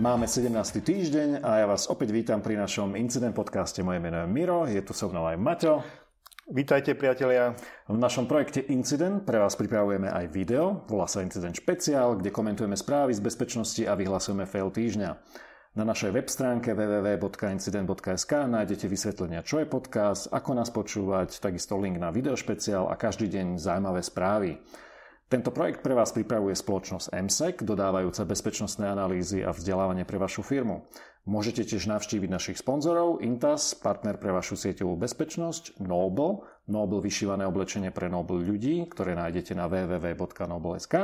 Máme 17. týždeň a ja vás opäť vítam pri našom Incident podcaste. Moje meno je Miro, je tu so mnou aj Maťo. Vítajte priatelia. V našom projekte Incident pre vás pripravujeme aj video, volá sa Incident špeciál, kde komentujeme správy z bezpečnosti a vyhlasujeme fail týždňa. Na našej web stránke www.incident.sk nájdete vysvetlenia, čo je podcast, ako nás počúvať, takisto link na video špeciál a každý deň zaujímavé správy. Tento projekt pre vás pripravuje spoločnosť MSEC, dodávajúca bezpečnostné analýzy a vzdelávanie pre vašu firmu. Môžete tiež navštíviť našich sponzorov Intas, partner pre vašu sieťovú bezpečnosť, Noble, Noble vyšívané oblečenie pre Noble ľudí, ktoré nájdete na www.noble.sk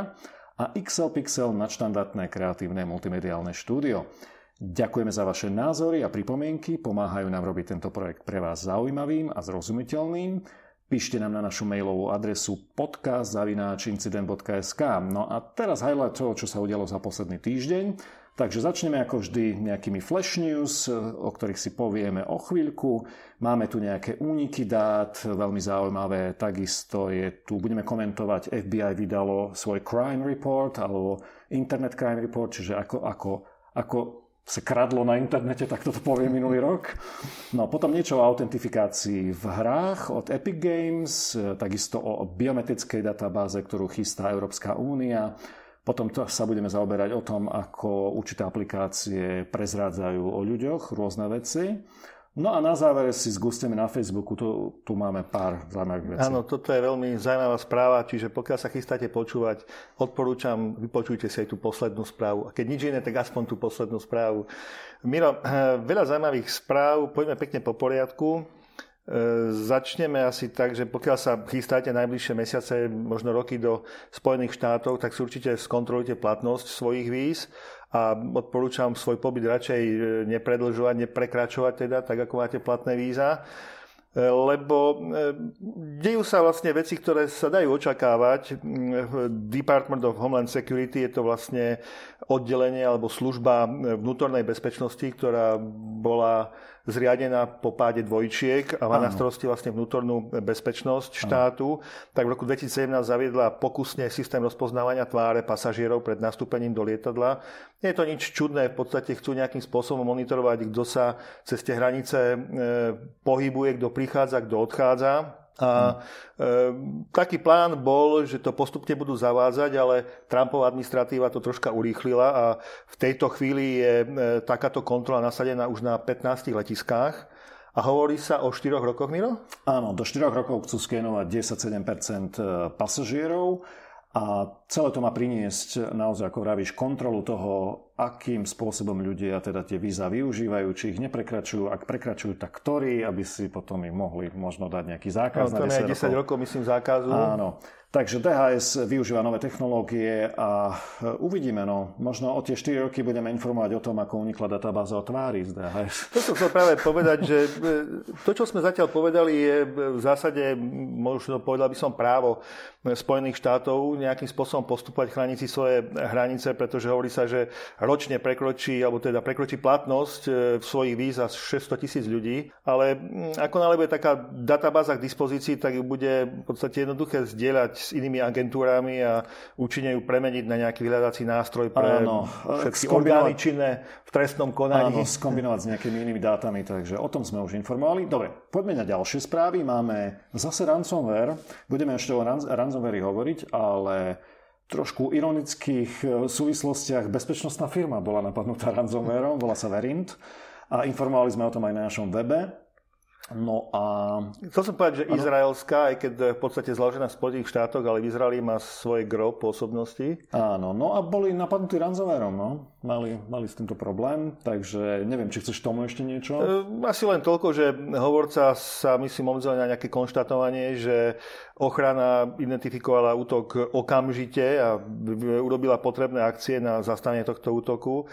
a XL Pixel nadštandardné kreatívne multimediálne štúdio. Ďakujeme za vaše názory a pripomienky, pomáhajú nám robiť tento projekt pre vás zaujímavým a zrozumiteľným. Píšte nám na našu mailovú adresu podcast.incident.sk No a teraz highlight toho, čo sa udialo za posledný týždeň. Takže začneme ako vždy nejakými flash news, o ktorých si povieme o chvíľku. Máme tu nejaké úniky dát, veľmi zaujímavé. Takisto je tu, budeme komentovať, FBI vydalo svoj crime report alebo internet crime report, čiže ako, ako, ako sa kradlo na internete, tak toto povie minulý rok. No potom niečo o autentifikácii v hrách od Epic Games, takisto o biometrickej databáze, ktorú chystá Európska únia. Potom to sa budeme zaoberať o tom, ako určité aplikácie prezrádzajú o ľuďoch rôzne veci. No a na záver si zgusteme na Facebooku, tu, tu máme pár zaujímavých vecí. Áno, toto je veľmi zaujímavá správa, čiže pokiaľ sa chystáte počúvať, odporúčam, vypočujte si aj tú poslednú správu. A keď nič iné, tak aspoň tú poslednú správu. Miro, eh, veľa zaujímavých správ, poďme pekne po poriadku. Eh, začneme asi tak, že pokiaľ sa chystáte najbližšie mesiace, možno roky do Spojených štátov, tak si určite skontrolujte platnosť svojich víz a odporúčam svoj pobyt radšej e, nepredlžovať, neprekračovať teda, tak ako máte platné víza e, lebo e, dejú sa vlastne veci, ktoré sa dajú očakávať. Department of Homeland Security je to vlastne oddelenie alebo služba vnútornej bezpečnosti, ktorá bola zriadená po páde dvojčiek a má na starosti vlastne vnútornú bezpečnosť štátu, ano. tak v roku 2017 zaviedla pokusne systém rozpoznávania tváre pasažierov pred nastúpením do lietadla. Nie je to nič čudné, v podstate chcú nejakým spôsobom monitorovať, kto sa cez tie hranice e, pohybuje, kto prichádza, kto odchádza. A e, taký plán bol, že to postupne budú zavádzať, ale Trumpová administratíva to troška urýchlila a v tejto chvíli je e, takáto kontrola nasadená už na 15 letiskách. A hovorí sa o 4 rokoch, Miro? Áno, do 4 rokov chcú skenovať 10-7% e, pasažierov a celé to má priniesť naozaj, ako vravíš, kontrolu toho, akým spôsobom ľudia teda tie víza využívajú, či ich neprekračujú, ak prekračujú, tak ktorí, aby si potom im mohli možno dať nejaký zákaz no, to na 10 rokov. 10 rokov, myslím, zákazu. Áno. Takže DHS využíva nové technológie a e, uvidíme. No. Možno o tie 4 roky budeme informovať o tom, ako unikla databáza o tvári z DHS. To som chcel práve povedať, že e, to, čo sme zatiaľ povedali, je v zásade, možno povedal by som, právo Spojených štátov nejakým spôsobom postupovať, chrániť svoje hranice, pretože hovorí sa, že ročne prekročí, alebo teda prekročí platnosť e, v svojich vízach 600 tisíc ľudí. Ale ako nále taká databáza k dispozícii, tak ju bude v podstate jednoduché zdieľať s inými agentúrami a účinne ju premeniť na nejaký vyhľadací nástroj pre Áno, všetky orgány činné v trestnom konaní. Áno, skombinovať s nejakými inými dátami, takže o tom sme už informovali. Dobre, poďme na ďalšie správy. Máme zase ransomware. Budeme ešte o ransomware hovoriť, ale trošku ironických e, súvislostiach bezpečnostná firma bola napadnutá ransomwareom, volá sa Verint a informovali sme o tom aj na našom webe. No a... Chcel som povedať, že ano? izraelská, aj keď v podstate zložená v Spojených štátoch, ale v Izraeli má svoje gro pôsobnosti. Áno, no a boli napadnutí ransomwareom, no. Mali, mali s týmto problém, takže neviem, či chceš tomu ešte niečo? E, asi len toľko, že hovorca sa myslím obzrel na nejaké konštatovanie, že ochrana identifikovala útok okamžite a urobila potrebné akcie na zastavenie tohto útoku.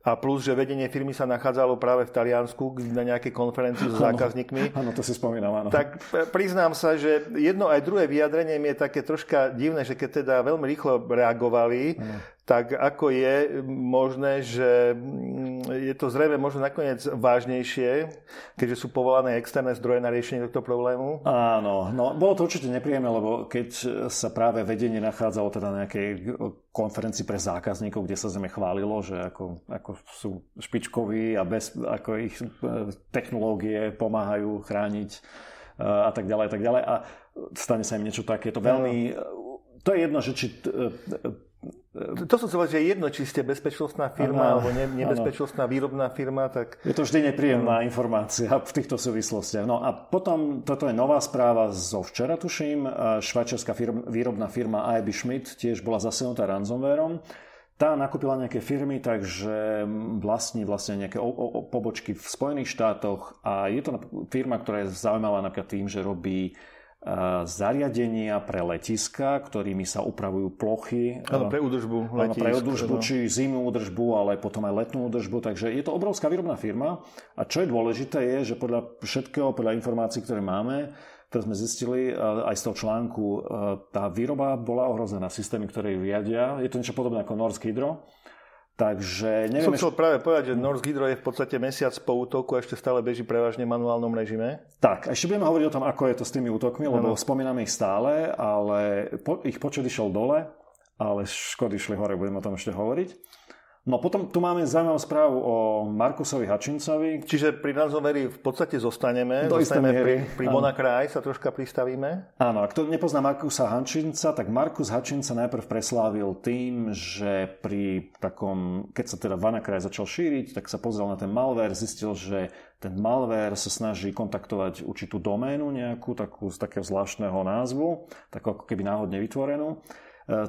A plus, že vedenie firmy sa nachádzalo práve v Taliansku na nejakej konferencii s zákazníkmi. Áno, to si spomínam, áno. Tak priznám sa, že jedno aj druhé vyjadrenie mi je také troška divné, že keď teda veľmi rýchlo reagovali, ano. Tak ako je možné, že mm, je to zrejme možno nakoniec vážnejšie, keďže sú povolané externé zdroje na riešenie tohto problému? Áno, no bolo to určite nepríjemné, lebo keď sa práve vedenie nachádzalo teda na nejakej konferencii pre zákazníkov, kde sa zrejme chválilo, že ako, ako sú špičkoví a bez, ako ich e, technológie pomáhajú chrániť e, a tak ďalej a tak ďalej. A stane sa im niečo takéto veľmi... To je jedno, že či to som chcel že je jedno, či ste bezpečnostná firma ano, alebo ne, nebezpečnostná ano. výrobná firma, tak... Je to vždy nepríjemná informácia v týchto súvislostiach. No a potom, toto je nová správa zo včera, tuším, švajčiarská firma, výrobná firma IB Schmidt tiež bola zasenutá ransomwareom. Tá nakúpila nejaké firmy, takže vlastní vlastne nejaké o, o, pobočky v Spojených štátoch a je to firma, ktorá je zaujímavá napríklad tým, že robí zariadenia pre letiska, ktorými sa upravujú plochy. Áno, pre údržbu letisk. pre údržbu, no. či zimnú údržbu, ale potom aj letnú údržbu. Takže je to obrovská výrobná firma. A čo je dôležité je, že podľa všetkého, podľa informácií, ktoré máme, ktoré sme zistili aj z toho článku, tá výroba bola ohrozená. Systémy, ktoré ju riadia. Je to niečo podobné ako Norsk Hydro Takže neviem... Som chcel práve povedať, že Norsk Hydro je v podstate mesiac po útoku a ešte stále beží prevažne v manuálnom režime. Tak, ešte budeme hovoriť o tom, ako je to s tými útokmi, lebo ano. spomíname ich stále, ale po, ich počet išiel dole, ale škody išli hore, budeme o tom ešte hovoriť. No potom tu máme zaujímavú správu o Markusovi Hačincovi. Čiže pri ransomware v podstate zostaneme. Do zostaneme pri, pri WannaCry sa troška pristavíme. Áno, ak to nepozná Markusa Hačinca, tak Markus Hačinca najprv preslávil tým, že pri takom, keď sa teda WannaCry začal šíriť, tak sa pozrel na ten malware, zistil, že ten malware sa snaží kontaktovať určitú doménu nejakú, takú z takého zvláštneho názvu, takú ako keby náhodne vytvorenú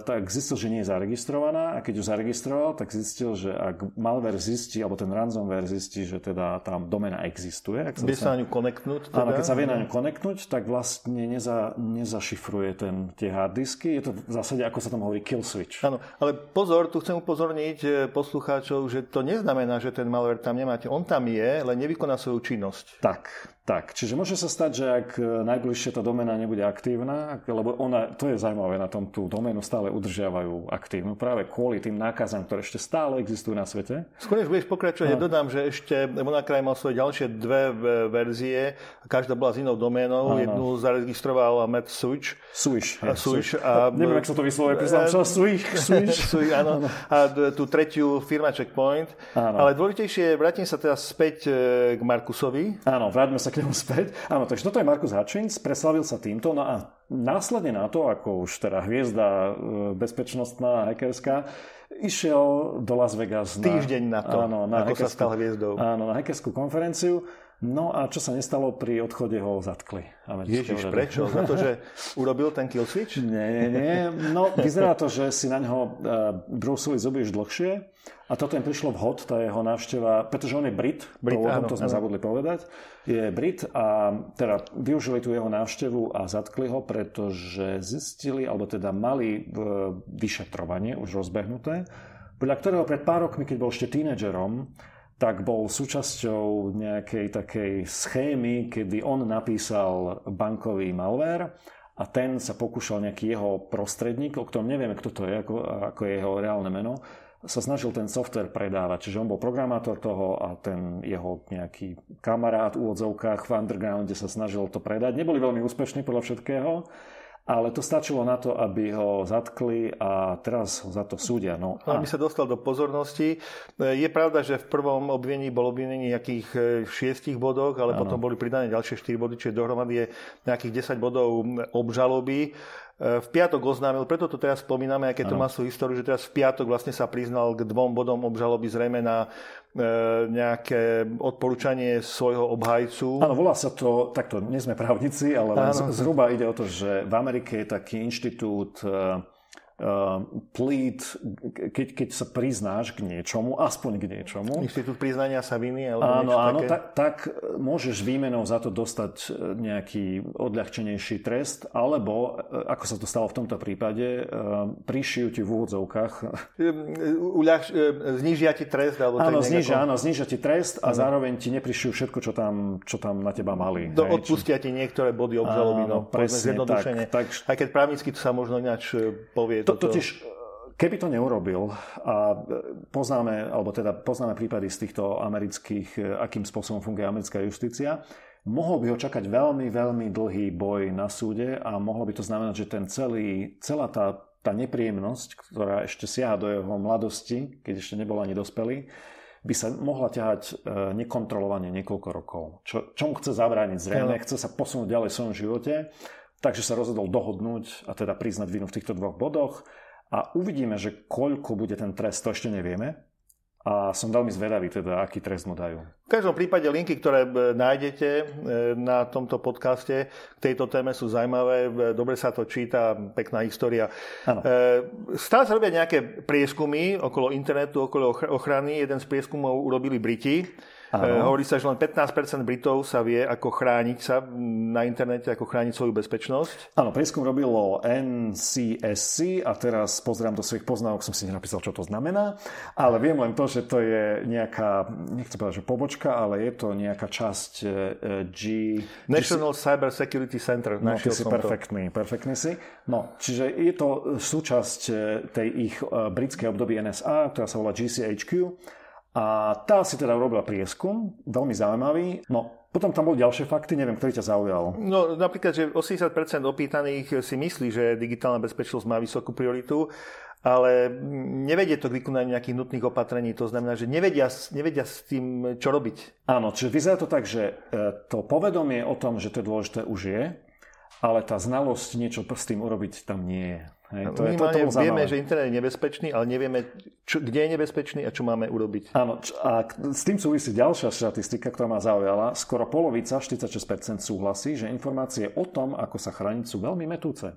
tak zistil, že nie je zaregistrovaná a keď ju zaregistroval, tak zistil, že ak malware zistí, alebo ten ransomware zistí, že teda tam domena existuje. Ak sa vie sa na ňu konektnúť? Teda? Áno, keď sa vie na ňu konektnúť, tak vlastne neza, nezašifruje ten, tie disky. Je to v zásade, ako sa tam hovorí, kill switch. Áno, ale pozor, tu chcem upozorniť e, poslucháčov, že to neznamená, že ten malware tam nemáte. On tam je, len nevykoná svoju činnosť. Tak, tak, čiže môže sa stať, že ak e, najbližšie tá domena nebude aktívna, lebo ona, to je zaujímavé na tom, tú domenu stále udržiavajú aktívnu práve kvôli tým nákazám, ktoré ešte stále existujú na svete. Skôr budeš pokračovať, ja dodám, že ešte Monakraj mal svoje ďalšie dve verzie, každá bola s inou doménou, ano. jednu zaregistroval Matt Switch. Switch. A Switch. A, Neviem, ako sa to vyslovuje, priznám čo, Switch. Switch. Switch áno. A tú tretiu firma Checkpoint. Áno. Ale dôležitejšie, vrátim sa teraz späť e, k Markusovi. Áno, vráťme sa k nemu späť. Áno, takže toto je Markus Hutchins, preslavil sa týmto, no a následne na to, ako už teda hviezda e, bezpečnostná, hackerská, išiel do Las Vegas. Týždeň na to, áno, na ako sa stal hviezdou. Áno, na hackerskú konferenciu. No a čo sa nestalo, pri odchode ho zatkli. Ježiš, prečo? Za to, že urobil ten kill switch? Nie, nie, nie. No, vyzerá to, že si na ňo brúsili zuby už dlhšie a toto im prišlo vhod, tá jeho návšteva, pretože on je Brit, Brit pôvodom, áno, to sme áno. zabudli povedať, je Brit a teda využili tú jeho návštevu a zatkli ho, pretože zistili, alebo teda mali vyšetrovanie už rozbehnuté, podľa ktorého pred pár rokmi, keď bol ešte tínedžerom, tak bol súčasťou nejakej takej schémy, kedy on napísal bankový malware a ten sa pokúšal nejaký jeho prostredník, o ktorom nevieme, kto to je, ako, ako je jeho reálne meno, sa snažil ten software predávať. Čiže on bol programátor toho a ten jeho nejaký kamarát v úvodzovkách v undergrounde sa snažil to predať. Neboli veľmi úspešní podľa všetkého, ale to stačilo na to, aby ho zatkli a teraz ho za to súdia. No, a... Aby sa dostal do pozornosti. Je pravda, že v prvom obvinení bol obvinený nejakých e, šiestich bodoch, ale ano. potom boli pridané ďalšie 4 body, čiže dohromady je nejakých 10 bodov obžaloby. V piatok oznámil, preto to teraz spomíname, aké to má svoju históriu, že teraz v piatok vlastne sa priznal k dvom bodom obžaloby zrejme na e, nejaké odporúčanie svojho obhajcu. Áno, volá sa to, takto nie sme právnici, ale zhruba ide o to, že v Amerike je taký inštitút e, uh, plead, keď, keď sa priznáš k niečomu, aspoň k niečomu. Inštitút priznania sa viny? Alebo áno, áno, také? tak, tak môžeš výmenou za to dostať e, nejaký odľahčenejší trest, alebo, e, ako sa to stalo v tomto prípade, uh, prišijú ti v úvodzovkách. Uľahč, znižia ti trest? Alebo áno, znižia, áno, znižia ti trest a áno. zároveň ti neprišiu všetko, čo tam, čo tam na teba mali. Do, odpustia ti niektoré body obžaloby, no, presne, tak, tak, Aj keď právnicky to sa možno ináč povie to, totiž, Keby to neurobil a poznáme, alebo teda poznáme prípady z týchto amerických, akým spôsobom funguje americká justícia, mohol by ho čakať veľmi, veľmi dlhý boj na súde a mohlo by to znamenať, že ten celý, celá tá, tá nepríjemnosť, ktorá ešte siaha do jeho mladosti, keď ešte nebol ani dospelý, by sa mohla ťahať e, nekontrolovane niekoľko rokov. Čo, čomu chce zabrániť? Zrejme, chce sa posunúť ďalej v svojom živote, takže sa rozhodol dohodnúť a teda priznať vinu v týchto dvoch bodoch a uvidíme, že koľko bude ten trest, to ešte nevieme. A som veľmi zvedavý, teda, aký trest mu dajú. V každom prípade linky, ktoré e, nájdete e, na tomto podcaste k tejto téme sú zaujímavé, e, dobre sa to číta, pekná história. Ano. Stále sa robia nejaké prieskumy okolo internetu, okolo ochrany. Jeden z prieskumov urobili Briti. Ano. Hovorí sa, že len 15% Britov sa vie, ako chrániť sa na internete, ako chrániť svoju bezpečnosť. Áno, prieskum robilo NCSC a teraz pozerám do svojich poznávok, som si nenapísal, čo to znamená, ale viem len to, že to je nejaká, nechcem povedať, že pobočka, ale je to nejaká časť e, G... National G... Cyber Security Center. No, ty si perfektný, to. perfektný si. No, čiže je to súčasť e, tej ich britskej období NSA, ktorá sa volá GCHQ a tá si teda urobila prieskum, veľmi zaujímavý. No, potom tam boli ďalšie fakty, neviem, ktorý ťa zaujal. No, napríklad, že 80% opýtaných si myslí, že digitálna bezpečnosť má vysokú prioritu, ale nevedie to k vykonaniu nejakých nutných opatrení. To znamená, že nevedia, nevedia s tým, čo robiť. Áno, čiže vyzerá to tak, že e, to povedomie o tom, že to je dôležité, už je, ale tá znalosť niečo s tým urobiť tam nie je. Hej, to je, to, to vieme, že internet je nebezpečný, ale nevieme, čo, kde je nebezpečný a čo máme urobiť. Áno, a s tým súvisí ďalšia štatistika, ktorá ma zaujala. Skoro polovica, 46% súhlasí, že informácie o tom, ako sa chrániť, sú veľmi metúce.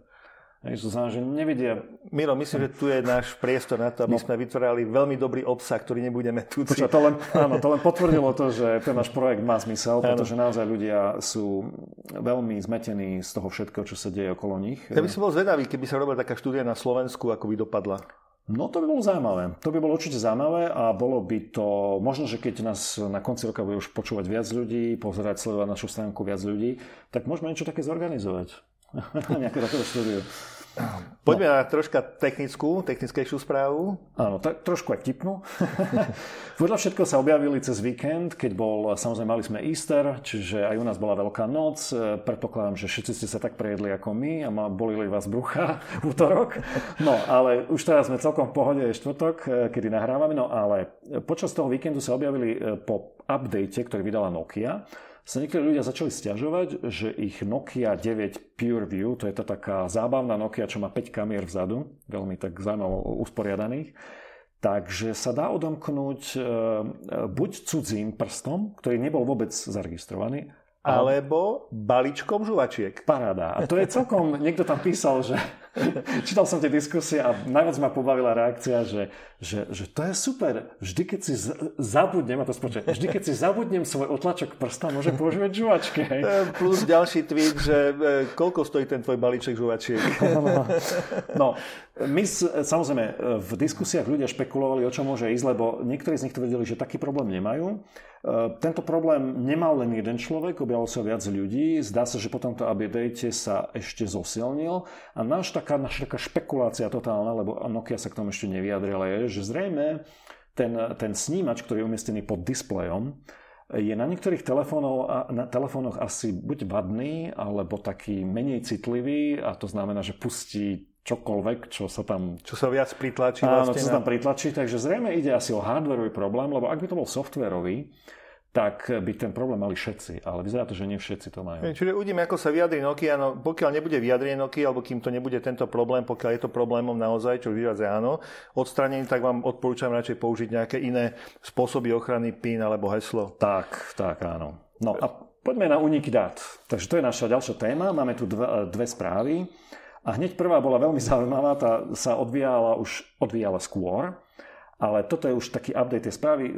Hej, to znamená, že nevidia... Miro, myslím, že tu je náš priestor na to, aby no. sme vytvorili veľmi dobrý obsah, ktorý nebudeme tu. To len, áno, to len potvrdilo to, že ten náš projekt má zmysel, áno. pretože naozaj ľudia sú veľmi zmetení z toho všetkého, čo sa deje okolo nich. Ja by som bol zvedavý, keby sa robila taká štúdia na Slovensku, ako by dopadla. No to by bolo zaujímavé. To by bolo určite zaujímavé a bolo by to, možno, že keď nás na konci roka bude už počúvať viac ľudí, pozerať, sledovať našu stránku viac ľudí, tak môžeme niečo také zorganizovať. Nejaké takéto štúdiu. Poďme no. na troška technickú, technickejšiu správu. Áno, tak trošku aj vtipnú. Podľa všetko sa objavili cez víkend, keď bol, samozrejme mali sme Easter, čiže aj u nás bola Veľká noc. Predpokladám, že všetci ste sa tak prejedli ako my a bolili vás brucha útorok. No, ale už teraz sme celkom v pohode, je štvrtok, eh, kedy nahrávame. No, ale počas toho víkendu sa objavili eh, po update, ktorý vydala Nokia, sa niektorí ľudia začali stiažovať, že ich Nokia 9 PureView, to je tá taká zábavná Nokia, čo má 5 kamier vzadu, veľmi tak zaujímavo usporiadaných, takže sa dá odomknúť e, buď cudzím prstom, ktorý nebol vôbec zaregistrovaný, alebo balíčkom žuvačiek. Paráda. A to je celkom, niekto tam písal, že čítal som tie diskusie a najviac ma pobavila reakcia, že, že, že to je super. Vždy, keď si zabudnem, a to spočuje, vždy, keď si zabudnem svoj otlačok prsta, môžem používať žuvačky. Hej. E, plus ďalší tweet, že e, koľko stojí ten tvoj balíček žuvačiek. No, my samozrejme v diskusiách ľudia špekulovali, o čo môže ísť, lebo niektorí z nich tvrdili, že taký problém nemajú. E, tento problém nemal len jeden človek, objavilo sa viac ľudí. Zdá sa, že po tomto update sa ešte zosilnil. A náš taká, naša taká špekulácia totálna, lebo Nokia sa k tomu ešte nevyjadrila, je, že zrejme ten, ten snímač, ktorý je umiestnený pod displejom, je na niektorých telefónoch, na telefónoch asi buď vadný, alebo taký menej citlivý a to znamená, že pustí čokoľvek, čo sa tam... Čo sa viac pritlačí. Áno, vlastne čo sa tam pritlačí, takže zrejme ide asi o hardwareový problém, lebo ak by to bol softwarový, tak by ten problém mali všetci. Ale vyzerá to, že nie všetci to majú. Čiže uvidíme, ako sa vyjadrí Nokia. No, pokiaľ nebude vyjadrenie Nokia, alebo kým to nebude tento problém, pokiaľ je to problémom naozaj, čo vyjadze áno, odstranenie, tak vám odporúčam radšej použiť nejaké iné spôsoby ochrany PIN alebo heslo. Tak, tak, áno. No a poďme na uniky dát. Takže to je naša ďalšia téma. Máme tu dve, dve správy. A hneď prvá bola veľmi zaujímavá, tá sa odvíjala už odvíjala skôr, ale toto je už taký update tej správy. E,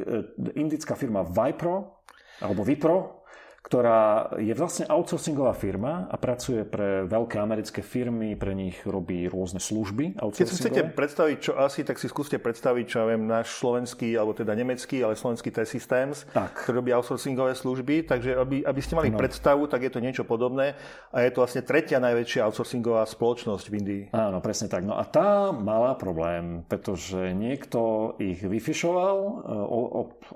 indická firma Vipro, alebo Vipro, ktorá je vlastne outsourcingová firma a pracuje pre veľké americké firmy, pre nich robí rôzne služby Keď si chcete predstaviť, čo asi, tak si skúste predstaviť, čo ja viem, náš slovenský, alebo teda nemecký, ale slovenský T-Systems, ktorý robí outsourcingové služby, takže aby, aby ste mali no. predstavu, tak je to niečo podobné a je to vlastne tretia najväčšia outsourcingová spoločnosť v Indii. Áno, presne tak. No a tá mala problém, pretože niekto ich vyfišoval, e,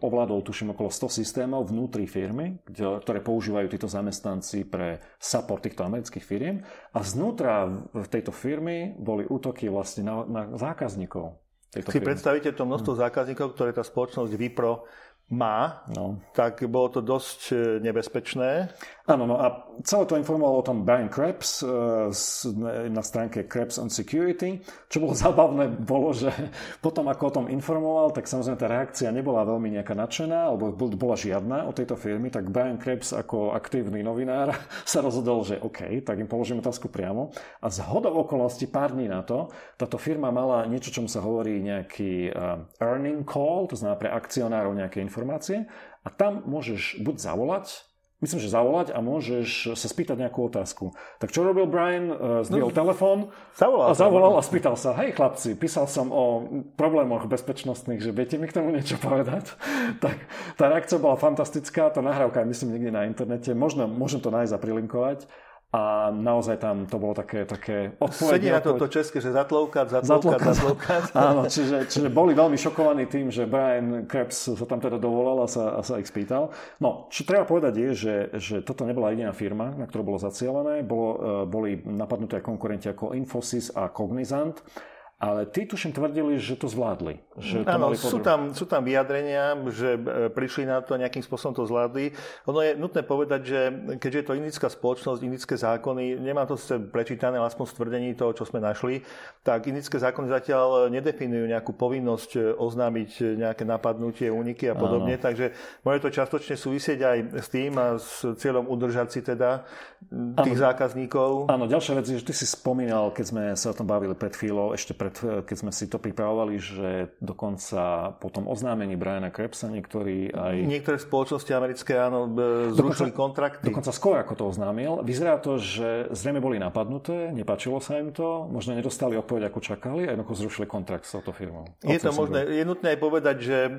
ovládol tuším okolo 100 systémov vnútri firmy, ktoré ktoré používajú títo zamestnanci pre support týchto amerických firiem. A znútra v tejto firmy boli útoky vlastne na, na zákazníkov. Tejto si firmy. predstavíte to množstvo hmm. zákazníkov, ktoré tá spoločnosť Vipro má, no. tak bolo to dosť e, nebezpečné. Áno, no a celé to informoval o tom Brian Krebs uh, na stránke Krebs on Security. Čo bolo zábavné, bolo, že potom ako o tom informoval, tak samozrejme tá reakcia nebola veľmi nejaká nadšená, alebo bola žiadna od tejto firmy, tak Brian Krebs ako aktívny novinár sa rozhodol, že OK, tak im položím otázku priamo. A z hodou okolností pár dní na to, táto firma mala niečo, čomu sa hovorí nejaký uh, earning call, to znamená pre akcionárov nejaké informácie a tam môžeš buď zavolať, myslím, že zavolať a môžeš sa spýtať nejakú otázku. Tak čo robil Brian? Uh, zdvihol no, telefón a zavolal a spýtal sa, hej chlapci, písal som o problémoch bezpečnostných, že viete mi k tomu niečo povedať? tak tá reakcia bola fantastická, tá nahrávka je myslím niekde na internete, možno, môžem to nájsť a prilinkovať. A naozaj tam to bolo také, také odpovedne. Sedí na toto české, že zatloukať, zatloukať, zatloukať. Áno, čiže, čiže boli veľmi šokovaní tým, že Brian Krebs sa tam teda dovolal a sa, a sa ich spýtal. No, čo treba povedať je, že, že toto nebola jediná firma, na ktorú bolo zacielené. Bolo, e, boli napadnuté konkurenti ako Infosys a Cognizant. Ale tí tuším tvrdili, že to zvládli. Že to Áno, sú, tam, sú tam vyjadrenia, že e, prišli na to, nejakým spôsobom to zvládli. Ono je nutné povedať, že keďže je to indická spoločnosť, indické zákony, nemám to sice prečítané, ale aspoň stvrdení toho, čo sme našli, tak indické zákony zatiaľ nedefinujú nejakú povinnosť e, oznámiť nejaké napadnutie, úniky a podobne. Áno. Takže môže to častočne súvisieť aj s tým a s cieľom udržať si teda tých Áno. zákazníkov. Áno, ďalšia vec je, že ty si spomínal, keď sme sa o tom bavili pred chvíľou, ešte pred pred, keď sme si to pripravovali, že dokonca po tom oznámení Briana Krebsa niektorí aj... Niektoré spoločnosti americké, áno, zrušili dokonca, kontrakty. Dokonca skôr ako to oznámil. Vyzerá to, že zrejme boli napadnuté, nepačilo sa im to, možno nedostali odpoveď, ako čakali a jednoducho zrušili kontrakt s touto firmou. Je to možné. Je nutné aj povedať, že e,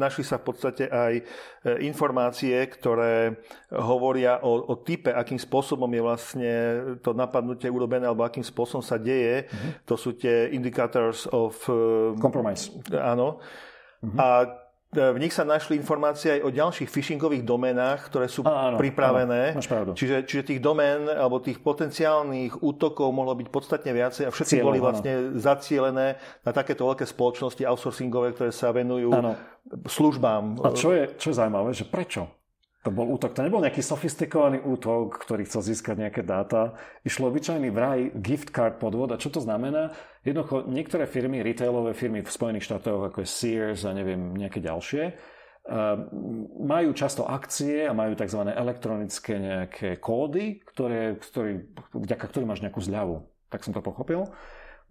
našli sa v podstate aj informácie, ktoré hovoria o, o type, akým spôsobom je vlastne to napadnutie urobené alebo akým spôsobom sa deje. Mm-hmm. To sú tie indicators of... Uh, Compromise. Áno. Mm-hmm. A e, v nich sa našli informácie aj o ďalších phishingových domenách, ktoré sú áno, pripravené. Áno, čiže, čiže tých domén alebo tých potenciálnych útokov mohlo byť podstatne viacej a všetci Cieľom, boli vlastne áno. zacielené na takéto veľké spoločnosti outsourcingové, ktoré sa venujú áno. službám. A čo je, čo je zaujímavé, že prečo? To bol útok, to nebol nejaký sofistikovaný útok, ktorý chcel získať nejaké dáta. Išlo obyčajný vraj gift card podvod. A čo to znamená? Jednoducho, niektoré firmy, retailové firmy v Spojených štátoch, ako je Sears a neviem, nejaké ďalšie, eh, majú často akcie a majú tzv. elektronické nejaké kódy, ktoré, ktorý, vďaka ktorým máš nejakú zľavu. Tak som to pochopil.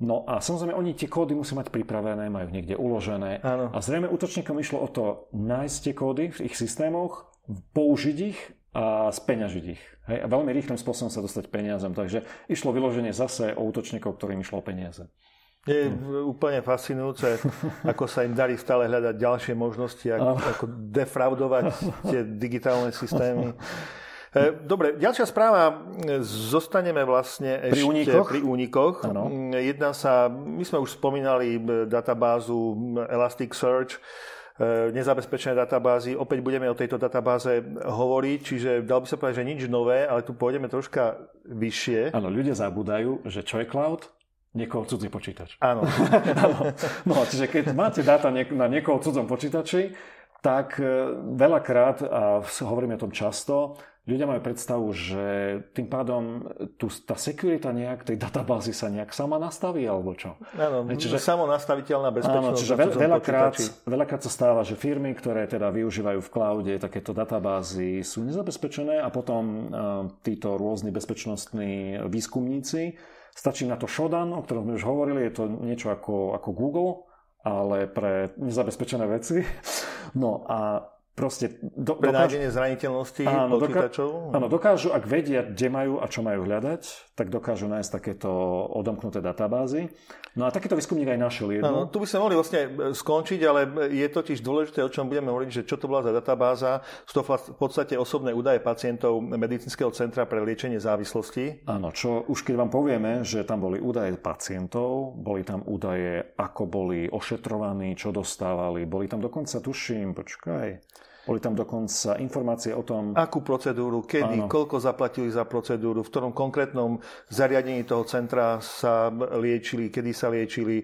No a samozrejme, oni tie kódy musí mať pripravené, majú niekde uložené. Áno. A zrejme útočníkom išlo o to nájsť tie kódy v ich systémoch, použiť ich a speňažiť ich. Hej? A veľmi rýchlym spôsobom sa dostať peniazem. Takže išlo vyloženie zase o útočníkov, ktorým išlo o peniaze. Je úplne fascinujúce, ako sa im darí stále hľadať ďalšie možnosti, ako, ako defraudovať tie digitálne systémy. E, dobre, ďalšia správa. Zostaneme vlastne ešte pri únikoch. Pri únikoch. Jedná sa, my sme už spomínali databázu Elasticsearch, nezabezpečené databázy. Opäť budeme o tejto databáze hovoriť, čiže dal by sa povedať, že nič nové, ale tu pôjdeme troška vyššie. Áno, ľudia zabúdajú, že čo je cloud? Niekoho cudzí počítač. Áno. no, čiže keď máte dáta na niekoho cudzom počítači, tak e, veľakrát, a hovoríme o tom často, ľudia majú predstavu, že tým pádom tu, tá securita nejak tej databázy sa nejak sama nastaví, alebo čo? Áno, čiže samonastaviteľná bezpečnosť. Áno, čiže veľ, veľakrát, veľakrát sa stáva, že firmy, ktoré teda využívajú v cloude takéto databázy sú nezabezpečené a potom uh, títo rôzni bezpečnostní výskumníci stačí na to Shodan, o ktorom sme už hovorili, je to niečo ako, ako Google, ale pre nezabezpečené veci. No a proste do, Pre dokážu, zraniteľnosti áno, počítačov? Doká, áno, dokážu, ak vedia, kde majú a čo majú hľadať, tak dokážu nájsť takéto odomknuté databázy. No a takýto výskumník aj našiel jednu. Áno, tu by sme mohli vlastne e, skončiť, ale je totiž dôležité, o čom budeme hovoriť, že čo to bola za databáza. Sú to v podstate osobné údaje pacientov Medicínskeho centra pre liečenie závislosti. Áno, čo už keď vám povieme, že tam boli údaje pacientov, boli tam údaje, ako boli ošetrovaní, čo dostávali, boli tam dokonca, tuším, počkaj, boli tam dokonca informácie o tom... Akú procedúru, kedy, áno. koľko zaplatili za procedúru, v ktorom konkrétnom zariadení toho centra sa liečili, kedy sa liečili.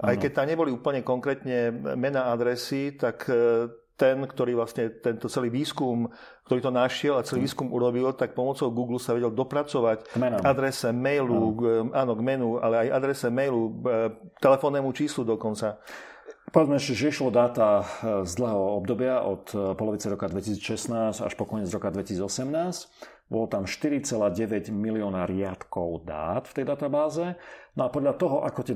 Aj keď tam neboli úplne konkrétne mena adresy, tak e, ten, ktorý vlastne tento celý výskum, ktorý to našiel a celý výskum urobil, tak pomocou Google sa vedel dopracovať k adrese mailu, k, áno, k menu, ale aj adrese mailu, e, telefónnemu číslu dokonca. Povedzme, že išlo dáta eh, z dlhého obdobia od eh, polovice roka 2016 až po koniec roka 2018. Bolo tam 4,9 milióna riadkov dát v tej databáze. No a podľa toho, ako tie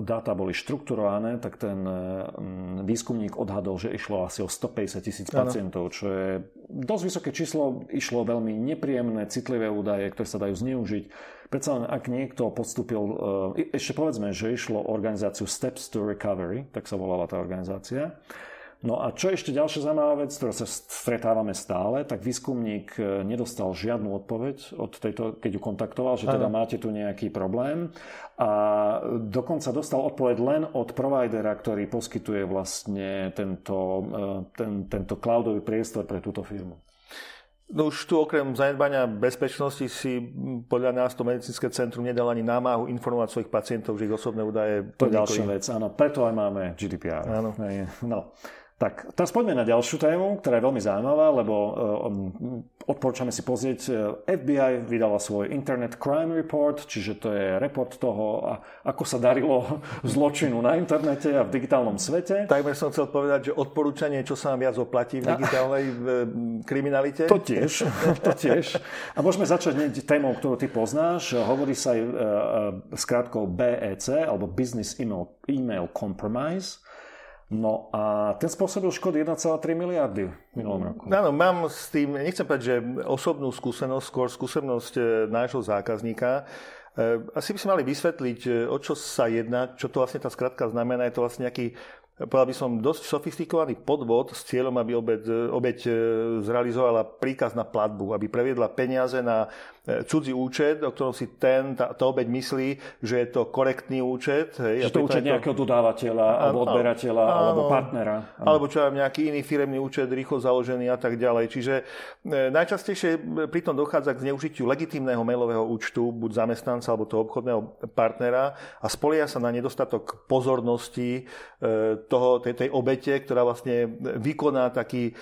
dáta boli štrukturované, tak ten mm, výskumník odhadol, že išlo asi o 150 tisíc pacientov, čo je dosť vysoké číslo. Išlo veľmi nepríjemné, citlivé údaje, ktoré sa dajú zneužiť. Predsa len, ak niekto podstúpil, eh, ešte povedzme, že išlo o organizáciu Steps to Recovery, tak sa volala tá organizácia, No a čo ešte ďalšia zaujímavá vec, ktorou sa stretávame stále, tak výskumník e, nedostal žiadnu odpoveď od tejto, keď ju kontaktoval, že teda máte tu nejaký problém. A dokonca dostal odpoveď len od providera, ktorý poskytuje vlastne tento, e, ten, tento cloudový priestor pre túto firmu. No už tu okrem zanedbania bezpečnosti si podľa nás to medicínske centrum nedal ani námahu informovať svojich pacientov, že ich osobné údaje... To je ďalšia vec, áno. Preto aj máme GDPR. Áno. No. Tak, teraz poďme na ďalšiu tému, ktorá je veľmi zaujímavá, lebo uh, odporúčame si pozrieť, uh, FBI vydala svoj Internet Crime Report, čiže to je report toho, ako sa darilo zločinu na internete a v digitálnom svete. Takmer som chcel povedať, že odporúčanie, čo sa nám viac oplatí v digitálnej v, kriminalite. To tiež, to tiež. A môžeme začať hneď témou, ktorú ty poznáš. Hovorí sa aj uh, skrátkou BEC, alebo Business Email, Email Compromise. No a ten spôsobil škody 1,3 miliardy v minulom roku. Áno, mám s tým, nechcem povedať, že osobnú skúsenosť, skôr skúsenosť e, nášho zákazníka. E, asi by sme mali vysvetliť, e, o čo sa jedná, čo to vlastne tá skratka znamená. Je to vlastne nejaký povedal by som, dosť sofistikovaný podvod s cieľom, aby obeď, obeď zrealizovala príkaz na platbu, aby previedla peniaze na cudzí účet, o ktorom si ten, tá, tá obeď myslí, že je to korektný účet. Hej, že to účet to... nejakého dodávateľa, alebo odberateľa, áno, alebo partnera. Áno. Alebo čo aj nejaký iný firemný účet, rýchlo založený a tak ďalej. Čiže e, najčastejšie pritom dochádza k zneužitiu legitímneho mailového účtu, buď zamestnanca alebo toho obchodného partnera a spolia sa na nedostatok pozornosti e, toho, tej, tej obete, ktorá vlastne vykoná taký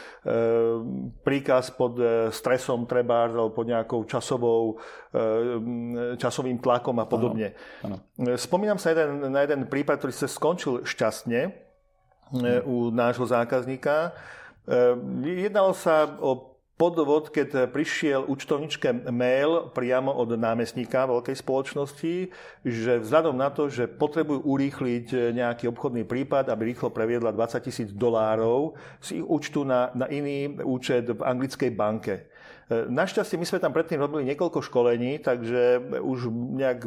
príkaz pod stresom treba, alebo pod nejakou časovou časovou, eh, časovým tlakom a podobne. Ano, ano. Spomínam sa jeden, na jeden prípad, ktorý sa skončil šťastne hmm. u nášho zákazníka. Jednalo sa o podvod, keď prišiel účtovničke mail priamo od námestníka veľkej spoločnosti, že vzhľadom na to, že potrebujú urýchliť nejaký obchodný prípad, aby rýchlo previedla 20 tisíc dolárov z ich účtu na, na iný účet v anglickej banke. Našťastie my sme tam predtým robili niekoľko školení, takže už nejak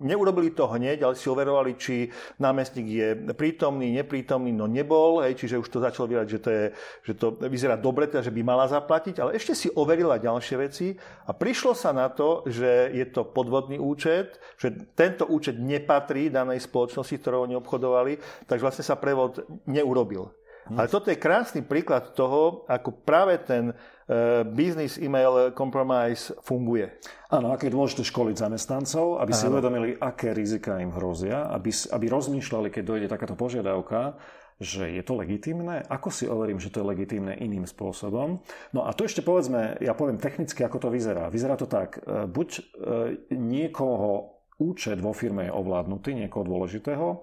neurobili to hneď, ale si overovali, či námestník je prítomný, neprítomný, no nebol, hej, čiže už to začalo vyzerať, že to, je, že to vyzerá dobre, teda, že by mala zaplatiť, ale ešte si overila ďalšie veci a prišlo sa na to, že je to podvodný účet, že tento účet nepatrí danej spoločnosti, ktorou oni obchodovali, takže vlastne sa prevod neurobil. Ale toto je krásny príklad toho, ako práve ten business email compromise funguje. Áno, aké je dôležité školiť zamestnancov, aby si uvedomili, aké rizika im hrozia, aby, aby rozmýšľali, keď dojde takáto požiadavka, že je to legitimné? Ako si overím, že to je legitimné iným spôsobom? No a tu ešte povedzme, ja poviem technicky, ako to vyzerá. Vyzerá to tak, e, buď e, niekoho účet vo firme je ovládnutý, niekoho dôležitého,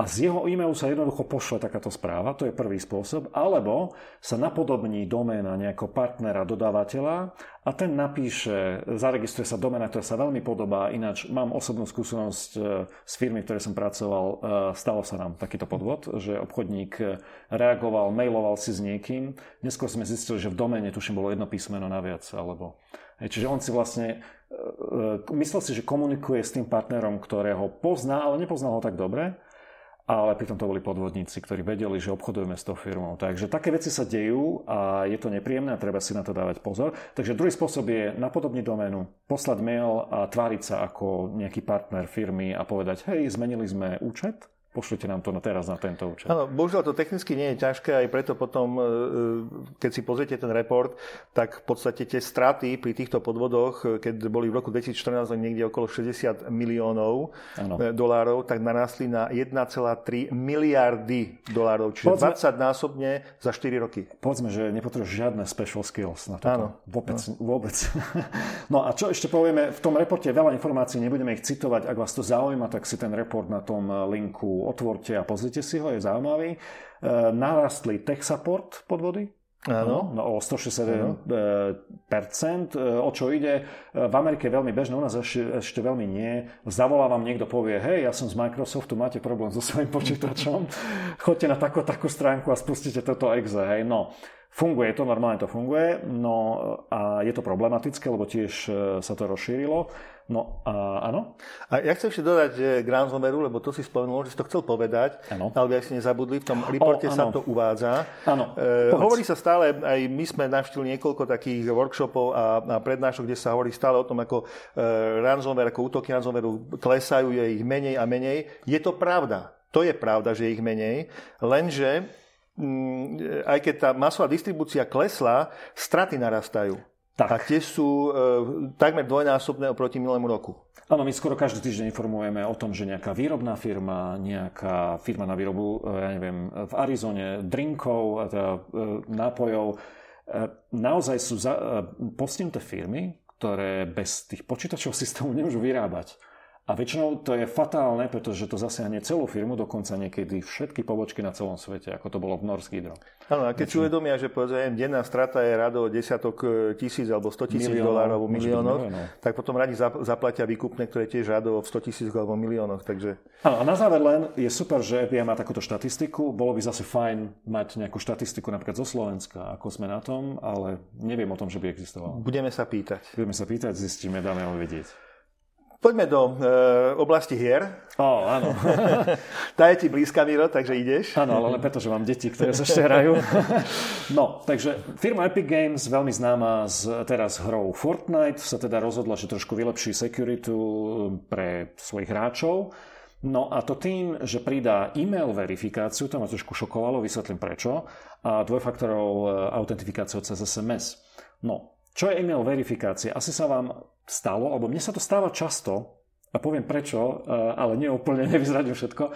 a z jeho e-mailu sa jednoducho pošle takáto správa, to je prvý spôsob, alebo sa napodobní doména nejakého partnera, dodávateľa a ten napíše, zaregistruje sa doména, ktorá sa veľmi podobá, ináč mám osobnú skúsenosť e, z firmy, v ktorej som pracoval, e, stalo sa nám takýto podvod, že obchodník e, reagoval, mailoval si s niekým, neskôr sme zistili, že v doméne tuším bolo jedno písmeno naviac, alebo Čiže on si vlastne myslel si, že komunikuje s tým partnerom, ktorého pozná, ale nepoznal ho tak dobre ale pritom to boli podvodníci, ktorí vedeli, že obchodujeme s tou firmou. Takže také veci sa dejú a je to nepríjemné a treba si na to dávať pozor. Takže druhý spôsob je napodobniť doménu, poslať mail a tváriť sa ako nejaký partner firmy a povedať, hej, zmenili sme účet, pošlite nám to na teraz na tento účet. Áno, bohužiaľ to technicky nie je ťažké, aj preto potom, e, e, keď si pozriete ten report, tak v podstate tie straty pri týchto podvodoch, e, keď boli v roku 2014 niekde okolo 60 miliónov ano. dolárov, tak narastli na 1,3 miliardy dolárov, čiže Povedzme, 20 násobne za 4 roky. Povedzme, že nepotrebuješ žiadne special skills na to. Áno. Vôbec. No. vôbec. no a čo ešte povieme, v tom reporte veľa informácií, nebudeme ich citovať, ak vás to zaujíma, tak si ten report na tom linku otvorte a pozrite si ho, je zaujímavý. E, narastli tech support podvody, Áno. No, o 161%. E, o čo ide? E, v Amerike je veľmi bežné, u nás ešte, ešte veľmi nie. Zavolá vám niekto, povie, hej, ja som z Microsoftu, máte problém so svojím počítačom, choďte na takú, takú stránku a spustite toto exe, hej. No, funguje to, normálne to funguje, no a je to problematické, lebo tiež sa to rozšírilo. No a áno. A ja chcem ešte dodať k ransomwareu, lebo to si spomenul, že si to chcel povedať, ano. ale ak si nezabudli, v tom reporte o, sa to uvádza. Áno. E, hovorí sa stále, aj my sme navštívili niekoľko takých workshopov a, a prednášok, kde sa hovorí stále o tom, ako e, ransomware, ako útoky ransomwareu klesajú, je ich menej a menej. Je to pravda. To je pravda, že je ich menej, lenže aj keď tá masová distribúcia klesla, straty narastajú. Tak. A tie sú e, takmer dvojnásobné oproti milému roku. Áno, my skoro každý týždeň informujeme o tom, že nejaká výrobná firma, nejaká firma na výrobu, e, ja neviem, v Arizone drinkov, teda, e, nápojov, e, naozaj sú za, e, postihnuté firmy, ktoré bez tých počítačov systému nemôžu vyrábať. A väčšinou to je fatálne, pretože to zasiahne celú firmu, dokonca niekedy všetky pobočky na celom svete, ako to bolo v Norsk Hydro. Áno, a keď si uvedomia, že povedzme, denná strata je rado desiatok e, tisíc alebo 100 tisíc dolárov v miliónoch, tak potom radi zaplatia výkupné, ktoré tiež rado v 100 tisíc alebo miliónoch. Takže... Áno, a na záver len je super, že FBI má takúto štatistiku. Bolo by zase fajn mať nejakú štatistiku napríklad zo Slovenska, ako sme na tom, ale neviem o tom, že by existovala. Budeme sa pýtať. Budeme sa pýtať, zistíme, dáme ho vedieť. Poďme do e, oblasti hier. Ó, áno. Tá je ti blízka, Miro, takže ideš. Áno, ale len preto, že mám deti, ktoré sa ešte hrajú. no, takže firma Epic Games, veľmi známa z, teraz hrou Fortnite, sa teda rozhodla, že trošku vylepší security pre svojich hráčov. No a to tým, že pridá e-mail verifikáciu, to ma trošku šokovalo, vysvetlím prečo, a dvojfaktorov e, autentifikáciu cez SMS. No, čo je email verifikácia? Asi sa vám stalo, alebo mne sa to stáva často, a poviem prečo, e, ale nie úplne, nevyzradím všetko. E,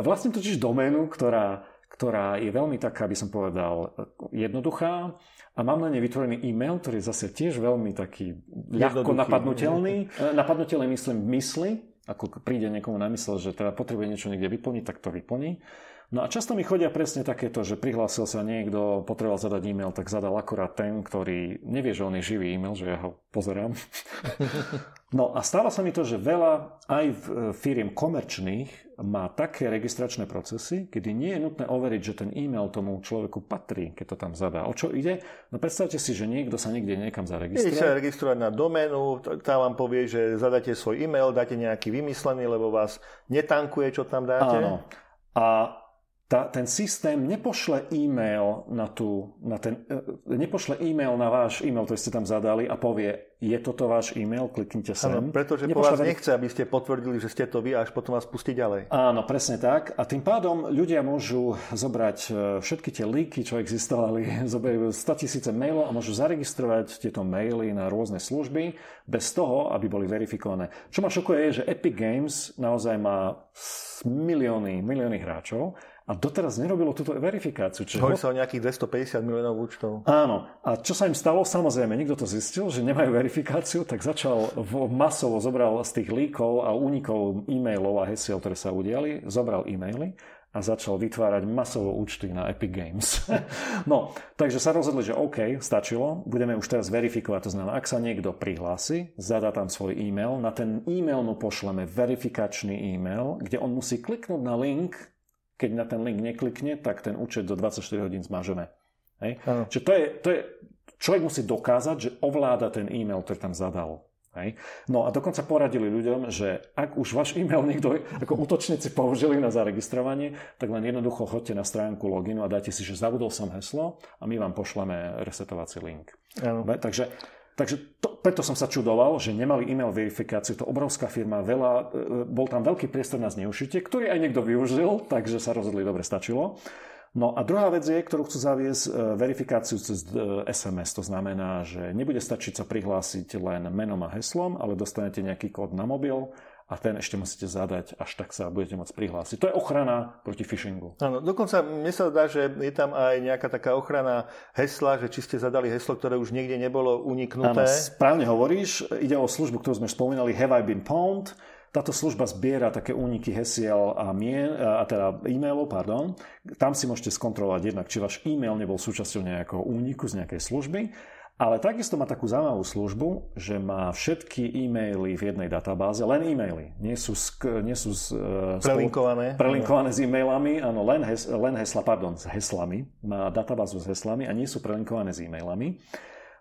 vlastne totiž doménu, ktorá, ktorá je veľmi taká, by som povedal, jednoduchá a mám na nej vytvorený e-mail, ktorý je zase tiež veľmi taký ľahko napadnutelný. E, napadnutelný myslím mysli, ako príde niekomu na mysle, že teda potrebuje niečo niekde vyplniť, tak to vyplní. No a často mi chodia presne takéto, že prihlásil sa niekto, potreboval zadať e-mail, tak zadal akurát ten, ktorý nevie, že on je živý e-mail, že ja ho pozerám. No a stáva sa mi to, že veľa aj v e, firiem komerčných má také registračné procesy, kedy nie je nutné overiť, že ten e-mail tomu človeku patrí, keď to tam zadá. O čo ide? No predstavte si, že niekto sa niekde niekam zaregistruje. Idete sa registrovať na doménu, tá vám povie, že zadáte svoj e-mail, dáte nejaký vymyslený, lebo vás netankuje, čo tam dáte. Áno. A tá, ten systém nepošle e-mail na, tú, na ten, e, nepošle e-mail na váš e-mail, ktorý ste tam zadali a povie, je toto váš e-mail, kliknite sem. Áno, pretože nepošle po vás nechce, aby ste potvrdili, že ste to vy a až potom vás pustí ďalej. Áno, presne tak. A tým pádom ľudia môžu zobrať e, všetky tie líky, čo existovali, zoberú 100 tisíce mailov a môžu zaregistrovať tieto maily na rôzne služby bez toho, aby boli verifikované. Čo ma šokuje je, že Epic Games naozaj má milióny, milióny hráčov a doteraz nerobilo túto verifikáciu. Čiže Hovorí sa o nejakých 250 miliónov účtov. Áno. A čo sa im stalo? Samozrejme, nikto to zistil, že nemajú verifikáciu, tak začal masovo zobral z tých líkov a únikov e-mailov a hesiel, ktoré sa udiali, zobral e-maily a začal vytvárať masovo účty na Epic Games. no, takže sa rozhodli, že OK, stačilo, budeme už teraz verifikovať, to znamená, ak sa niekto prihlási, zadá tam svoj e-mail, na ten e-mail mu pošleme verifikačný e-mail, kde on musí kliknúť na link, keď na ten link neklikne, tak ten účet do 24 hodín zmažeme. Hej? Čiže to je, to je, človek musí dokázať, že ovláda ten e-mail, ktorý tam zadal. Hej. No a dokonca poradili ľuďom, že ak už váš e-mail niekto ako útočníci použili na zaregistrovanie, tak len jednoducho chodte na stránku loginu a dajte si, že zabudol som heslo a my vám pošleme resetovací link. Ano. Takže, takže to, preto som sa čudoval, že nemali e-mail verifikáciu, to obrovská firma, veľa, e, bol tam veľký priestor na zneužitie, ktorý aj niekto využil, takže sa rozhodli, dobre, stačilo. No a druhá vec je, ktorú chcú zaviesť, e, verifikáciu cez SMS. E, to znamená, že nebude stačiť sa prihlásiť len menom a heslom, ale dostanete nejaký kód na mobil a ten ešte musíte zadať, až tak sa budete môcť prihlásiť. To je ochrana proti phishingu. Áno, dokonca mne sa zdá, že je tam aj nejaká taká ochrana hesla, že či ste zadali heslo, ktoré už niekde nebolo uniknuté. Áno, správne hovoríš. Ide o službu, ktorú sme spomínali, Have I Been Pwned táto služba zbiera také úniky hesiel a, mien, a teda e-mailov, pardon. Tam si môžete skontrolovať jednak, či váš e-mail nebol súčasťou nejakého úniku z nejakej služby, ale takisto má takú zaujímavú službu, že má všetky e-maily v jednej databáze, len e-maily. Nie sú, sk- nie sú uh, prelinkované. prelinkované s e-mailami, áno, len, hes- len hesla, pardon, s heslami. Má databázu s heslami a nie sú prelinkované s e-mailami.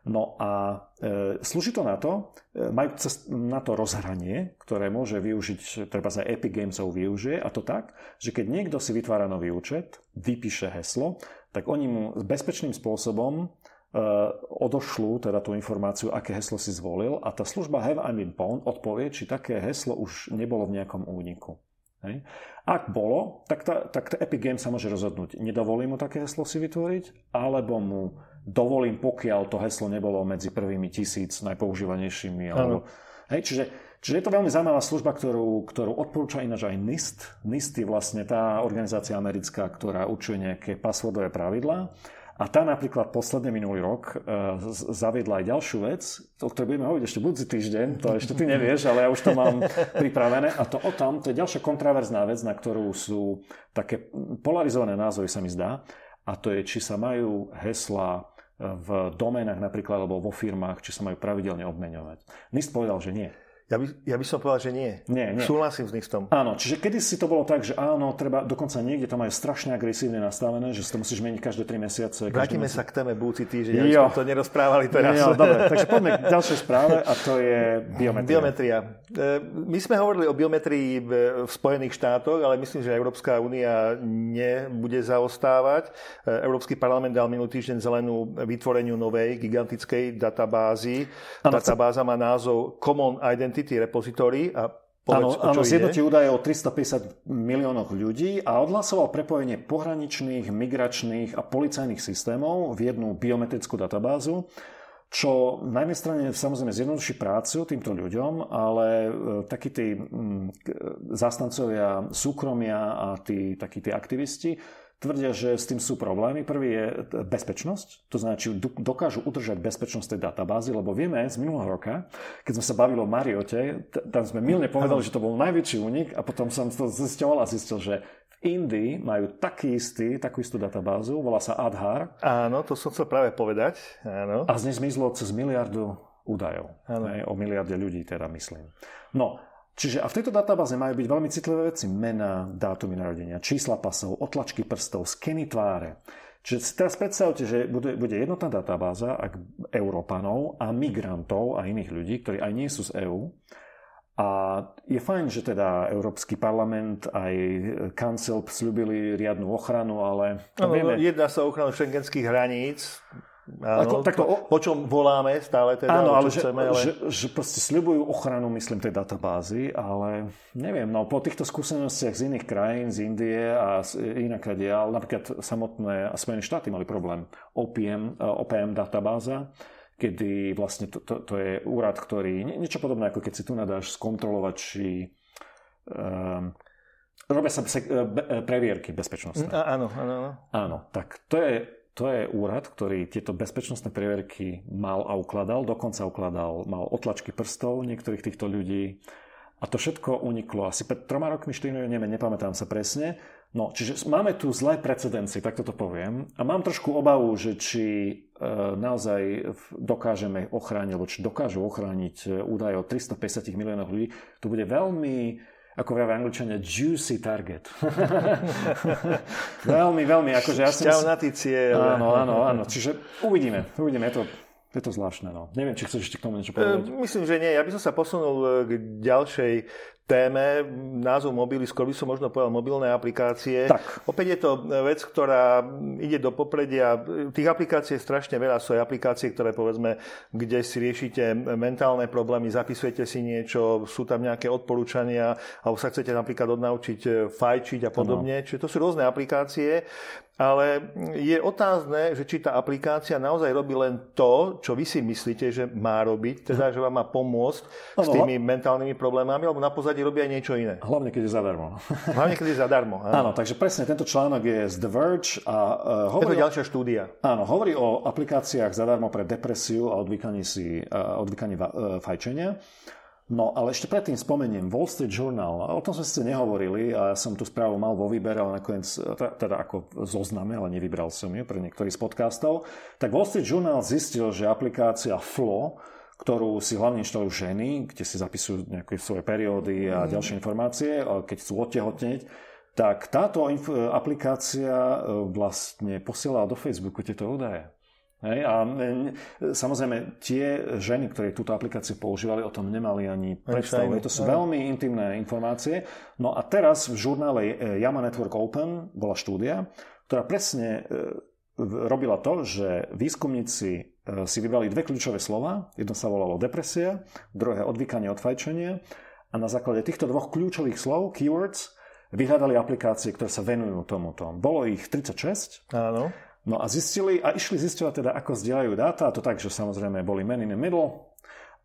No a e, slúži to na to, e, majú cez, na to rozhranie, ktoré môže využiť, treba sa Epic Gamesov využije, a to tak, že keď niekto si vytvára nový účet, vypíše heslo, tak oni mu bezpečným spôsobom e, odošľú teda tú informáciu, aké heslo si zvolil a tá služba Have I Been Pwned odpovie, či také heslo už nebolo v nejakom úniku. Hej. Ak bolo, tak, tá, tak tá Epic Games sa môže rozhodnúť, nedovolí mu také heslo si vytvoriť, alebo mu dovolím, pokiaľ to heslo nebolo medzi prvými tisíc najpoužívanejšími. Alebo, hej, čiže, čiže je to veľmi zaujímavá služba, ktorú, ktorú odporúča ináč aj NIST. NIST je vlastne tá organizácia americká, ktorá určuje nejaké passwordové pravidlá. A tá napríklad posledne minulý rok uh, zaviedla aj ďalšiu vec, o ktorej budeme hovoriť ešte budúci týždeň, to ešte ty nevieš, ale ja už to mám pripravené. A to o tom, to je ďalšia kontraverzná vec, na ktorú sú také polarizované názory, sa mi zdá. A to je, či sa majú hesla v doménach napríklad alebo vo firmách, či sa majú pravidelne obmeňovať. NIST povedal, že nie. Ja by, ja by som povedal, že nie. Nie, nie. Súhlasím s Nistom. Áno, čiže kedy si to bolo tak, že áno, treba, dokonca niekde to majú strašne agresívne nastavené, že si to musíš meniť každé 3 mesiace. Vrátime sa k téme budúci týždeň, aby sme to nerozprávali teraz. Jo, dobre, takže poďme k ďalšej správe a to je biometria. Biometria. E, my sme hovorili o biometrii v Spojených štátoch, ale myslím, že Európska únia nebude zaostávať. E, Európsky parlament dal minulý týždeň zelenú vytvoreniu novej gigantickej databázy. Databáza má názov Common Identity Identity Repository a Áno, áno zjednotí údaje o 350 miliónoch ľudí a odhlasoval prepojenie pohraničných, migračných a policajných systémov v jednu biometrickú databázu, čo na jednej strane samozrejme zjednoduší prácu týmto ľuďom, ale e, takí tí zástancovia súkromia a tí, takí tí aktivisti tvrdia, že s tým sú problémy. Prvý je bezpečnosť, to znamená, či dokážu udržať bezpečnosť tej databázy, lebo vieme z minulého roka, keď sme sa bavili o Mariote, tam sme milne povedali, že to bol najväčší únik a potom som to zisťoval a zistil, že v Indii majú taký istý, takú istú databázu, volá sa Adhar. Áno, to som chcel práve povedať. Áno. A z nej zmizlo cez miliardu údajov. Áno. o miliarde ľudí teda myslím. No, Čiže a v tejto databáze majú byť veľmi citlivé veci. Mena, dátumy narodenia, čísla pasov, otlačky prstov, skeny tváre. Čiže si teraz predstavte, že bude, bude jednotná databáza ak Európanov a migrantov a iných ľudí, ktorí aj nie sú z EÚ. A je fajn, že teda Európsky parlament aj kancel slúbili riadnu ochranu, ale... No, vieme... Jedná sa o ochranu šengenských hraníc, Áno, Ako, to, o, po čom voláme stále teda, áno, ale, že, chceme, ale... Že, že proste sľubujú ochranu, myslím, tej databázy, ale neviem, no po týchto skúsenostiach z iných krajín, z Indie a z inak dial, napríklad samotné Spojené štáty mali problém. OPM, OPM databáza, kedy vlastne to, to, to je úrad, ktorý, niečo podobné, ako keď si tu nadáš skontrolovať, či um, robia sa sek- previerky bezpečnostné. Áno, áno, áno. Áno, tak to je, to je úrad, ktorý tieto bezpečnostné previerky mal a ukladal, dokonca ukladal, mal otlačky prstov niektorých týchto ľudí a to všetko uniklo asi pred troma rokmi, štyrmi, neviem, nepamätám sa presne. No, čiže máme tu zlé precedenci, tak toto poviem. A mám trošku obavu, že či e, naozaj dokážeme ochrániť, alebo či dokážu ochrániť e, údaje o 350 miliónov ľudí. To bude veľmi ako vravia angličania, juicy target. veľmi, veľmi, akože ja som... Šťavnatý cieľ. Áno, áno, áno. Čiže uvidíme, uvidíme. Je to je to zvláštne, no. Neviem, či chceš ešte k tomu niečo povedať. E, myslím, že nie. Ja by som sa posunul e, k ďalšej téme. Názov mobily, skôr by som možno povedal mobilné aplikácie. Tak. Opäť je to vec, ktorá ide do popredia. Tých aplikácií je strašne veľa. Sú aj aplikácie, ktoré povedzme, kde si riešite mentálne problémy, zapisujete si niečo, sú tam nejaké odporúčania, alebo sa chcete napríklad odnaučiť fajčiť a podobne. Čiže to sú rôzne aplikácie ale je otázne, že či tá aplikácia naozaj robí len to, čo vy si myslíte, že má robiť, teda, že vám má pomôcť no, s tými mentálnymi problémami, alebo na pozadí robí aj niečo iné. Hlavne, keď je zadarmo. Hlavne, keď je zadarmo. Áno, áno takže presne tento článok je z The Verge a uh, hovorí... Je to ďalšia štúdia. Áno, hovorí o aplikáciách zadarmo pre depresiu a odvykaní, si, uh, odvykaní uh, fajčenia. No, ale ešte predtým spomeniem Wall Street Journal. O tom sme ste nehovorili a ja som tú správu mal vo výbere, ale nakoniec, teda ako zozname, ale nevybral som ju pre niektorý z podcastov. Tak Wall Street Journal zistil, že aplikácia Flo, ktorú si hlavne inštalujú ženy, kde si zapisujú nejaké svoje periódy a mm. ďalšie informácie, keď chcú odtehotneť, tak táto aplikácia e, vlastne posiela do Facebooku tieto údaje. Hej, a e, samozrejme, tie ženy, ktoré túto aplikáciu používali, o tom nemali ani predstavu. To sú veľmi intimné informácie. No a teraz v žurnále e, Yama Network Open bola štúdia, ktorá presne e, robila to, že výskumníci si vybrali dve kľúčové slova. Jedno sa volalo depresia, druhé odvykanie od fajčenia. A na základe týchto dvoch kľúčových slov, keywords, vyhľadali aplikácie, ktoré sa venujú tomuto. Bolo ich 36. Áno. No a zistili, a išli zistovať teda, ako zdieľajú dáta, a to tak, že samozrejme boli men in the middle,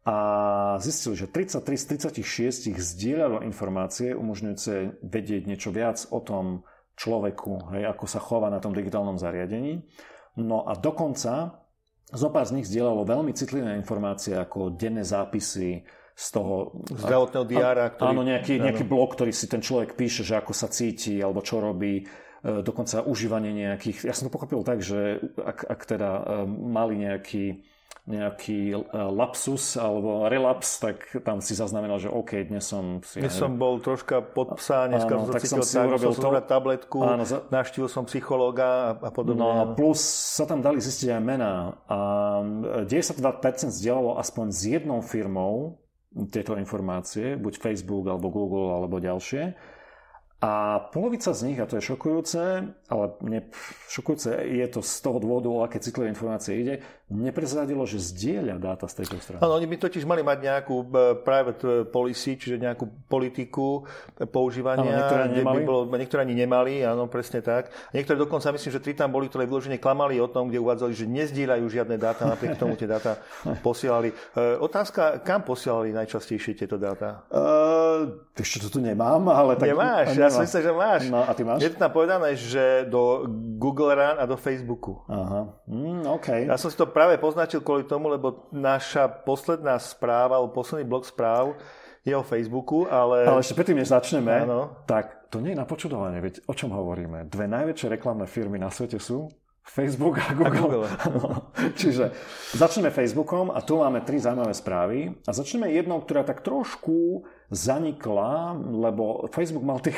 a zistili, že 33 z 36 zdieľalo informácie umožňujúce vedieť niečo viac o tom človeku, hej, ako sa chová na tom digitálnom zariadení. No a dokonca zo pár z nich zdieľalo veľmi citlivé informácie ako denné zápisy z toho... Zdravotného diára. Ktorý... Áno, nejaký, nejaký blog, ktorý si ten človek píše, že ako sa cíti alebo čo robí dokonca užívanie nejakých... Ja som to pochopil tak, že ak, ak teda e, mali nejaký nejaký e, lapsus alebo relaps, tak tam si zaznamenal, že OK, dnes som si... Dnes som bol troška pod psa, dneska áno, tak som si urobil som to... tabletku, áno, za... navštívil som psychológa a, a podobne. No a plus sa tam dali zistiť aj mená. A 92% zdieľalo aspoň s jednou firmou tieto informácie, buď Facebook alebo Google alebo ďalšie a polovica z nich, a to je šokujúce, ale ne, šokujúce je to z toho dôvodu, o aké citlivé informácie ide, neprezradilo, že zdieľa dáta z tejto strany. Áno, oni by totiž mali mať nejakú e, private e, policy, čiže nejakú politiku používania. Áno, niektoré, nemali. By bolo, niektoré ani nemali, áno, presne tak. A niektoré dokonca, myslím, že tri tam boli, ktoré vyložene klamali o tom, kde uvádzali, že nezdieľajú žiadne dáta, napriek tomu tie dáta posielali. E, otázka, kam posielali najčastejšie tieto dáta? Uh, ešte to tu nemám, ale tak... Nemáš, ja som myslel, že máš. No, a ty máš? Je to tam povedané, že do Google Run a do Facebooku. Aha, mm, OK. Ja som si to práve poznačil kvôli tomu, lebo naša posledná správa, alebo posledný blok správ je o Facebooku, ale... Ale ešte predtým, než začneme, Áno. tak to nie je na počudovanie, veď o čom hovoríme? Dve najväčšie reklamné firmy na svete sú Facebook a Google. A Google. No. Čiže začneme Facebookom a tu máme tri zaujímavé správy. A začneme jednou, ktorá tak trošku zanikla, lebo Facebook mal tých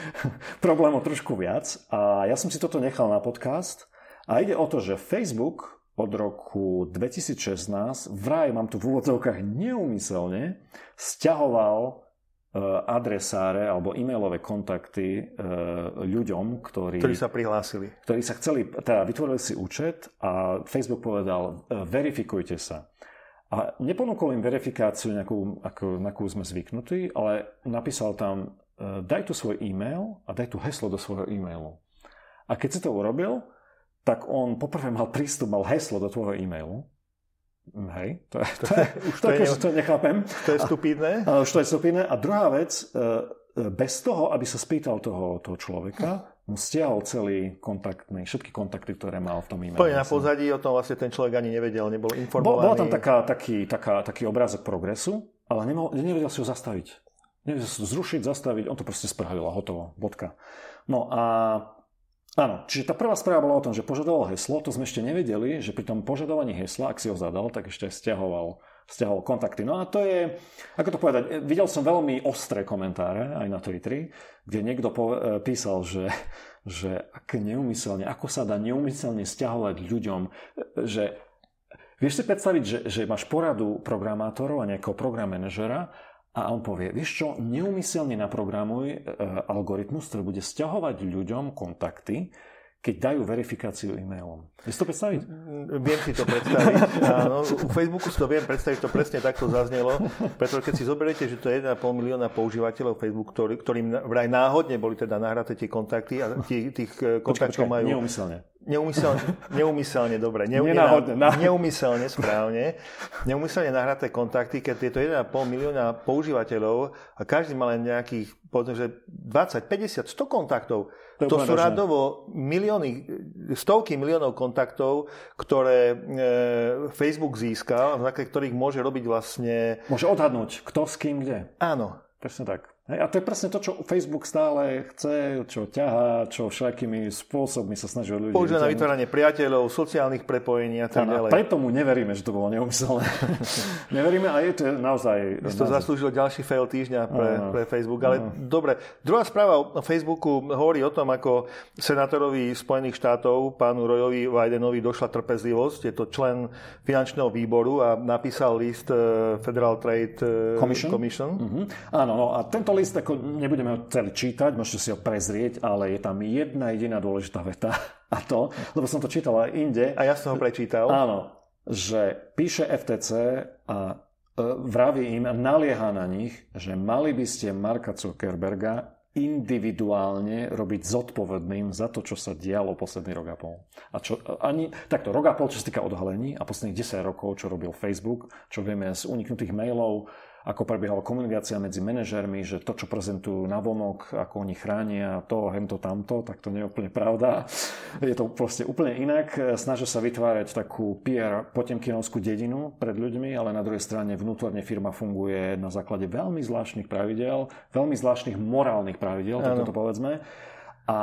problémov trošku viac. A ja som si toto nechal na podcast. A ide o to, že Facebook od roku 2016 vraj, mám tu v úvodzovkách neumyselne, stiahoval adresáre alebo e-mailové kontakty e, ľuďom, ktorí, ktorí sa prihlásili. Ktorí sa chceli, teda vytvorili si účet a Facebook povedal, e, verifikujte sa. A neponúkol im verifikáciu, nejakú, ako, na akú sme zvyknutí, ale napísal tam, daj tu svoj e-mail a daj tu heslo do svojho e-mailu. A keď si to urobil, tak on poprvé mal prístup, mal heslo do tvojho e-mailu Hej, to, je, to, je, už to, je, to, je, to nechápem. To je stupidné. A, už to je stupidné. A druhá vec, e, bez toho, aby sa spýtal toho, toho človeka, mu stiahol celý kontaktný, všetky kontakty, ktoré mal v tom e-maile. Poďme na pozadí, o tom vlastne ten človek ani nevedel, nebol informovaný. Bola tam taká, taký, taká, taký obrázok progresu, ale nemohol, nevedel si ho zastaviť. Nevedel si ho zrušiť, zastaviť, on to proste sprhavil a hotovo, bodka. No a áno, čiže tá prvá správa bola o tom, že požadoval heslo, to sme ešte nevedeli, že pri tom požadovaní hesla, ak si ho zadal, tak ešte stiahoval stiahol kontakty. No a to je, ako to povedať, videl som veľmi ostré komentáre aj na Twitteri, kde niekto písal, že, že ak neumyselne, ako sa dá neumyselne stiahovať ľuďom, že vieš si predstaviť, že, že máš poradu programátorov a nejakého program manažera a on povie, vieš čo, neumyselne naprogramuj e, algoritmus, ktorý bude stiahovať ľuďom kontakty, keď dajú verifikáciu e-mailom. Vieš to predstaviť? Viem si to predstaviť. Áno, u Facebooku si to viem predstaviť, to presne takto zaznelo, pretože keď si zoberiete, že to je 1,5 milióna používateľov Facebook, ktorý, ktorým vraj náhodne boli teda nahraté tie kontakty a tých, tých eh, kontaktov majú... Neumyselne. Neumyselne, neumyselne, dobre. Nenáhodne. Neumyselne, správne. Neumyselne nahraté kontakty, keď je to 1,5 milióna používateľov a každý má len nejakých, povedzme, že 20, 50, 100 kontaktov, to, to sú radovo milióny, stovky miliónov kontaktov, ktoré e, Facebook získal, na ktorých môže robiť vlastne... Môže odhadnúť, kto s kým kde. Áno. Presne tak. A to je presne to, čo Facebook stále chce, čo ťahá, čo všakými spôsobmi sa snaží ľudí. Používa na vytváranie priateľov, sociálnych prepojení a tak ďalej. Preto mu neveríme, že to bolo neumyselné. neveríme a je to naozaj... Si to zaslúžil ďalší fail týždňa pre, pre Facebook. Ale ano. dobre, druhá správa o Facebooku hovorí o tom, ako senátorovi Spojených štátov, pánu Royovi Bidenovi, došla trpezlivosť. Je to člen finančného výboru a napísal list eh, Federal Trade eh, Commission. Commission. Uh-huh. Áno, no a tento list ako nebudeme celý čítať, môžete si ho prezrieť, ale je tam jedna jediná dôležitá veta a to, lebo som to čítal aj inde. A ja som ho prečítal. Áno, že píše FTC a e, vraví im, nalieha na nich, že mali by ste Marka Zuckerberga individuálne robiť zodpovedným za to, čo sa dialo posledný rok a pol. A čo, ani, takto, rok a pol, čo sa týka odhalení a posledných 10 rokov, čo robil Facebook, čo vieme z uniknutých mailov, ako prebiehala komunikácia medzi manažermi, že to, čo prezentujú na vonok, ako oni chránia to, hento, tamto, tak to nie je úplne pravda. Je to proste úplne inak. Snažia sa vytvárať takú PR potemkinovskú dedinu pred ľuďmi, ale na druhej strane vnútorne firma funguje na základe veľmi zvláštnych pravidel, veľmi zvláštnych morálnych pravidel, tak to povedzme. A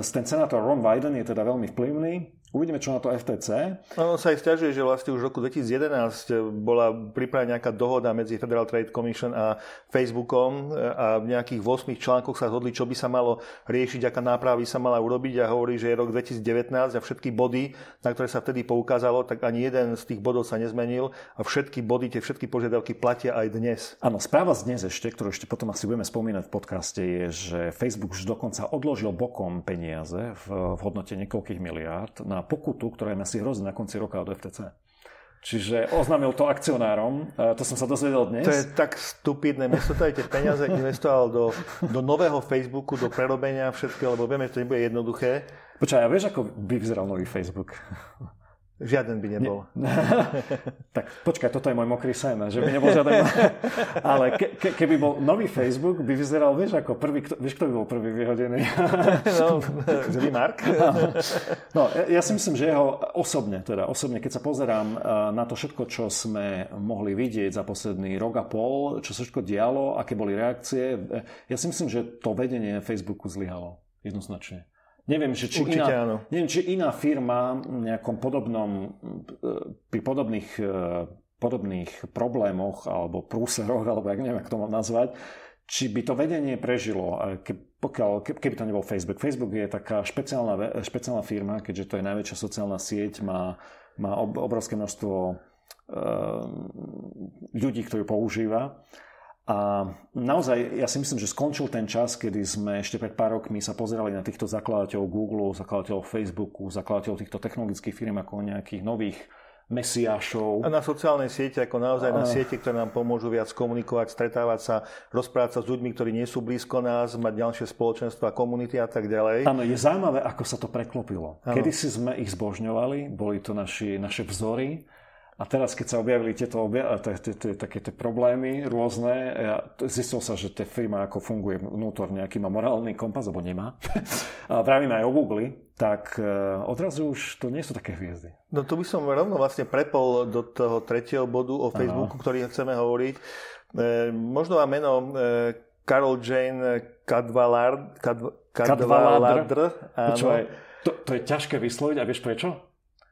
ten senátor Ron Wyden je teda veľmi vplyvný, Uvidíme, čo na to FTC. No, on sa aj stiažuje, že vlastne už v roku 2011 bola pripravená nejaká dohoda medzi Federal Trade Commission a Facebookom a v nejakých 8 článkoch sa zhodli, čo by sa malo riešiť, aká náprava by sa mala urobiť a hovorí, že je rok 2019 a všetky body, na ktoré sa vtedy poukázalo, tak ani jeden z tých bodov sa nezmenil a všetky body, tie všetky požiadavky platia aj dnes. Áno, správa z dnes ešte, ktorú ešte potom asi budeme spomínať v podcaste, je, že Facebook už dokonca odložil bokom peniaze v, v hodnote niekoľkých miliárd na na pokutu, ktorá je asi hrozí na konci roka od FTC. Čiže oznámil to akcionárom, to som sa dozvedel dnes. To je tak stupidné, miesto tie peniaze investoval do, do nového Facebooku, do prerobenia všetkého, lebo vieme, že to nebude jednoduché. Počkaj, a vieš, ako by vyzeral nový Facebook? Žiaden by nebol. Ne. tak počkaj, toto je môj mokrý sen, že by nebol žiaden. Ale ke, ke, keby bol nový Facebook, by vyzeral, vieš, ako prvý, kto, vieš, kto by bol prvý vyhodený? no, že by Mark? no, ja si myslím, že jeho osobne, teda osobne, keď sa pozerám eh, na to všetko, čo sme mohli vidieť za posledný rok a pol, čo sa všetko dialo, aké boli reakcie, eh, ja si myslím, že to vedenie Facebooku zlyhalo jednoznačne. Neviem, že či, Určite iná, áno. neviem, či iná firma nejakom podobnom, e, pri podobných, e, podobných problémoch alebo prúseroch, alebo jak neviem, ako to mám nazvať, či by to vedenie prežilo, ke, pokiaľ, ke, keby to nebol Facebook. Facebook je taká špeciálna, špeciálna firma, keďže to je najväčšia sociálna sieť, má, má obrovské množstvo e, ľudí, ktorí používa. A naozaj, ja si myslím, že skončil ten čas, kedy sme ešte pred pár rokmi sa pozerali na týchto zakladateľov Google, zakladateľov Facebooku, zakladateľov týchto technologických firm ako nejakých nových mesiášov. A na sociálnej siete, ako naozaj na siete, ktoré nám pomôžu viac komunikovať, stretávať sa, rozprávať sa s ľuďmi, ktorí nie sú blízko nás, mať ďalšie spoločenstva, komunity a tak ďalej. Áno, je zaujímavé, ako sa to preklopilo. Kedy si sme ich zbožňovali, boli to naši, naše vzory, A teraz, keď sa objavili tieto obja- také tie problémy rôzne, zistil sa, že tá firma ako funguje vnútorne, aký má morálny kompas, alebo nemá. a vravíme aj o Google, tak e, odrazu už to nie sú také hviezdy. No tu by som rovno vlastne prepol do toho tretieho bodu o Facebooku, Aha. ktorý chceme hovoriť. E, možno má meno e, Carol Jane Cadvalard, Cadvaladr. To, to je ťažké vysloviť a vieš prečo?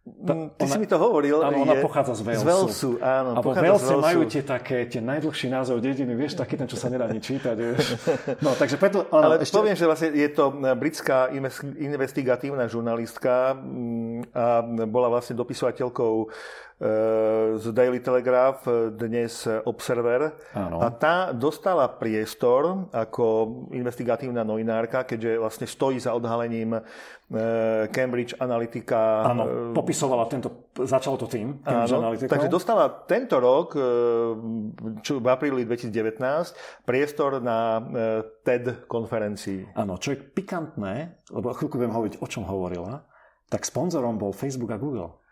To, mm, Ty ona, si mi to hovoril. Áno, ona je, pochádza z Walesu. Z Walesu, áno. A vo Walese majú tie také, tie najdlhší názov dediny, vieš, taký ten, čo sa nedá ani čítať, vieš. No, takže preto, Ale ešte... poviem, že vlastne je to britská investigatívna žurnalistka mm, a bola vlastne dopisovateľkou z Daily Telegraph, eh, dnes Observer. Áno. A tá dostala priestor ako investigatívna novinárka, keďže vlastne stojí za odhalením eh, Cambridge Analytica. Áno, popisovala tento, začalo to tým, Cambridge Áno, Analytica. Takže dostala tento rok, čo v apríli 2019, priestor na TED konferencii. Áno, čo je pikantné, lebo chvíľku budem hovoriť, o čom hovorila, tak sponzorom bol Facebook a Google